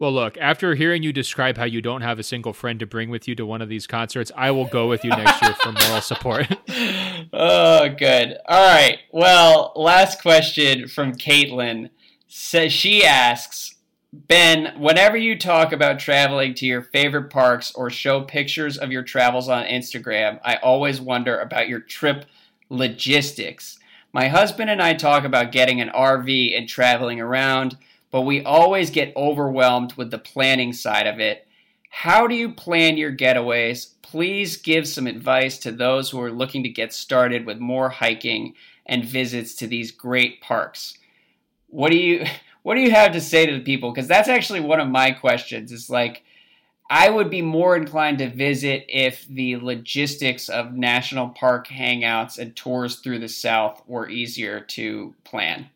Well, look, after hearing you describe how you don't have a single friend to bring with you to one of these concerts, I will go with you next year for moral support. (laughs) (laughs) oh, good. All right. Well, last question from Caitlin. Says she asks, Ben, whenever you talk about traveling to your favorite parks or show pictures of your travels on Instagram, I always wonder about your trip logistics. My husband and I talk about getting an RV and traveling around, but we always get overwhelmed with the planning side of it. How do you plan your getaways? Please give some advice to those who are looking to get started with more hiking and visits to these great parks. What do you what do you have to say to the people? Because that's actually one of my questions. Is like, I would be more inclined to visit if the logistics of national park hangouts and tours through the South were easier to plan.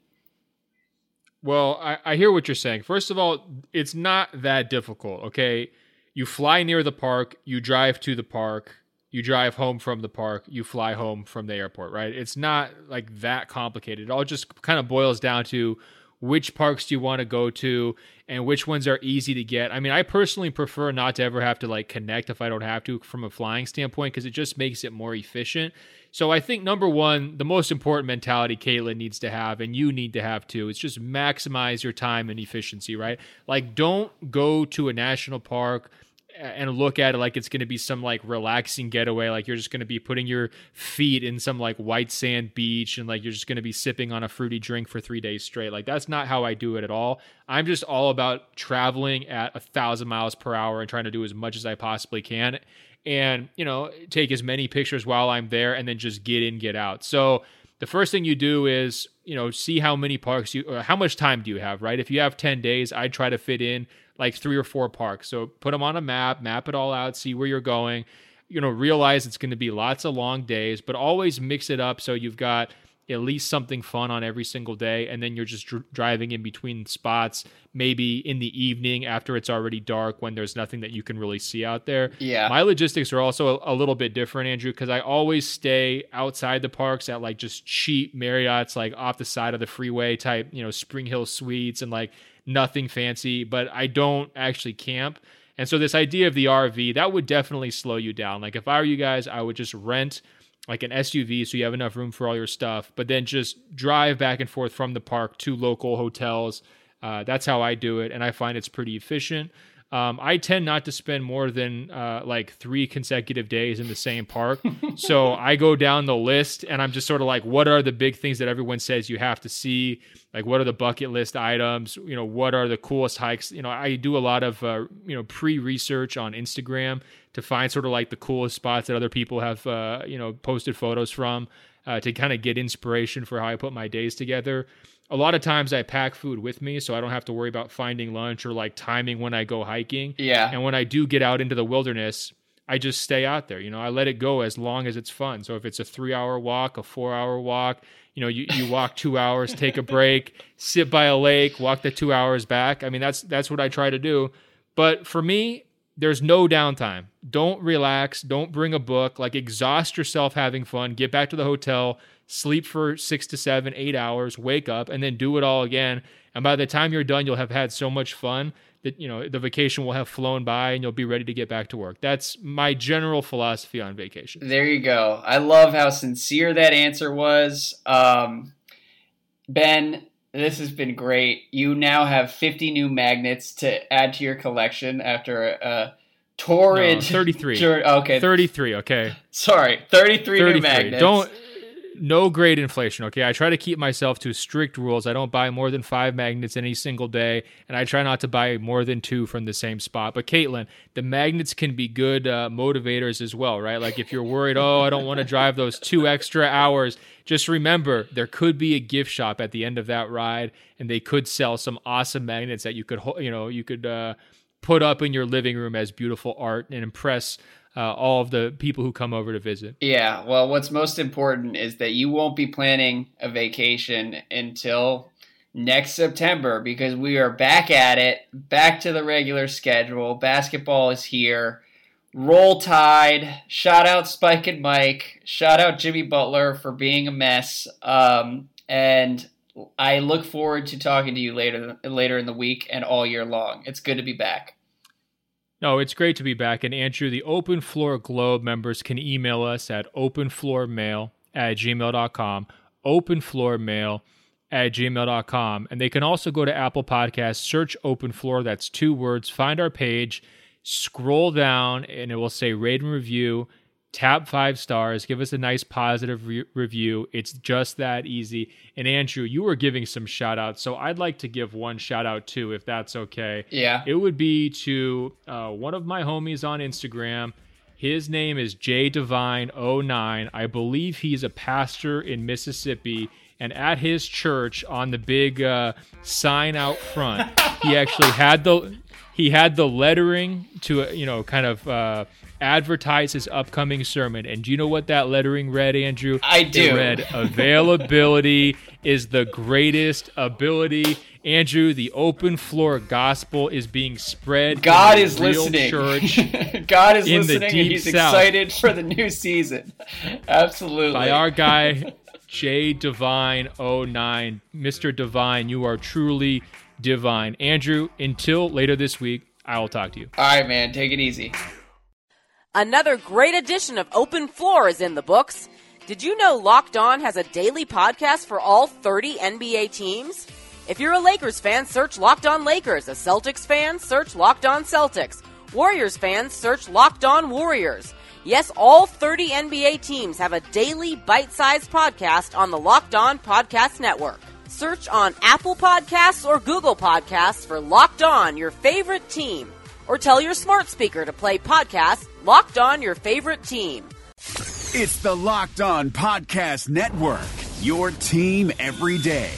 Well, I, I hear what you're saying. First of all, it's not that difficult, okay? You fly near the park, you drive to the park, you drive home from the park, you fly home from the airport, right? It's not like that complicated. It all just kind of boils down to which parks do you want to go to and which ones are easy to get. I mean, I personally prefer not to ever have to like connect if I don't have to from a flying standpoint because it just makes it more efficient. So I think number one, the most important mentality Caitlin needs to have, and you need to have too, is just maximize your time and efficiency, right? Like, don't go to a national park and look at it like it's going to be some like relaxing getaway like you're just going to be putting your feet in some like white sand beach and like you're just going to be sipping on a fruity drink for three days straight. Like that's not how i do it at all. I'm just all about traveling at a thousand miles per hour and trying to do as much as i possibly can and you know take as many pictures while i'm there and then just get in get out. So the first thing you do is you know see how many parks you how much time do you have right? If you have 10 days i try to fit in like three or four parks. So put them on a map, map it all out, see where you're going. You know, realize it's going to be lots of long days, but always mix it up so you've got at least something fun on every single day and then you're just dr- driving in between spots maybe in the evening after it's already dark when there's nothing that you can really see out there yeah my logistics are also a, a little bit different andrew because i always stay outside the parks at like just cheap marriott's like off the side of the freeway type you know spring hill suites and like nothing fancy, but I don't actually camp. And so this idea of the RV, that would definitely slow you down. Like if I were you guys, I would just rent like an SUV so you have enough room for all your stuff, but then just drive back and forth from the park to local hotels. Uh, that's how I do it, and I find it's pretty efficient. Um, I tend not to spend more than uh, like three consecutive days in the same park. (laughs) so I go down the list and I'm just sort of like, what are the big things that everyone says you have to see? Like, what are the bucket list items? You know, what are the coolest hikes? You know, I do a lot of, uh, you know, pre research on Instagram to find sort of like the coolest spots that other people have, uh, you know, posted photos from uh, to kind of get inspiration for how I put my days together a lot of times I pack food with me so I don't have to worry about finding lunch or like timing when I go hiking. Yeah. And when I do get out into the wilderness, I just stay out there. You know, I let it go as long as it's fun. So if it's a three hour walk, a four hour walk, you know, you, you walk two hours, take a break, (laughs) sit by a lake, walk the two hours back. I mean, that's that's what I try to do. But for me, there's no downtime. Don't relax. Don't bring a book. Like exhaust yourself having fun. Get back to the hotel sleep for six to seven, eight hours, wake up, and then do it all again. And by the time you're done, you'll have had so much fun that you know the vacation will have flown by and you'll be ready to get back to work. That's my general philosophy on vacation. There you go. I love how sincere that answer was. Um, ben, this has been great. You now have 50 new magnets to add to your collection after a, torrid No, 33. (laughs) Okay, 33, okay. sorry, 33, 33. new magnets. Don't no grade inflation, okay? I try to keep myself to strict rules. I don't buy more than 5 magnets any single day, and I try not to buy more than 2 from the same spot. But Caitlin, the magnets can be good uh, motivators as well, right? Like if you're worried, "Oh, I don't want to drive those 2 extra hours." Just remember, there could be a gift shop at the end of that ride, and they could sell some awesome magnets that you could, you know, you could uh, put up in your living room as beautiful art and impress uh, all of the people who come over to visit. Yeah, well, what's most important is that you won't be planning a vacation until next September because we are back at it, back to the regular schedule. Basketball is here. Roll Tide. Shout out Spike and Mike. Shout out Jimmy Butler for being a mess. Um, and I look forward to talking to you later later in the week and all year long. It's good to be back. No, it's great to be back. And Andrew, the Open Floor Globe members can email us at openfloormail at gmail.com, openfloormail at gmail.com. And they can also go to Apple Podcasts, search Open Floor, that's two words, find our page, scroll down, and it will say rate and review. Tap five stars, give us a nice positive re- review. It's just that easy. And Andrew, you were giving some shout outs, so I'd like to give one shout out too, if that's okay. Yeah. It would be to uh, one of my homies on Instagram. His name is J Divine09. I believe he's a pastor in Mississippi. And at his church, on the big uh, sign out front, he (laughs) actually had the he had the lettering to you know kind of uh, advertise his upcoming sermon. And do you know what that lettering read, Andrew? I do. It read availability is the greatest ability. Andrew, the open floor gospel is being spread. (laughs) God is listening. Church God is listening and he's south. excited for the new season. (laughs) Absolutely. by our guy J Divine 09. Mr. Divine, you are truly divine. Andrew, until later this week, I will talk to you. All right, man. Take it easy. Another great edition of Open Floor is in the books. Did you know Locked On has a daily podcast for all 30 NBA teams? If you're a Lakers fan, search Locked On Lakers. A Celtics fan, search Locked On Celtics. Warriors fans, search Locked On Warriors. Yes, all 30 NBA teams have a daily bite-sized podcast on the Locked On Podcast Network. Search on Apple Podcasts or Google Podcasts for Locked On, your favorite team. Or tell your smart speaker to play podcast Locked On Your Favorite Team. It's the Locked On Podcast Network, your team every day.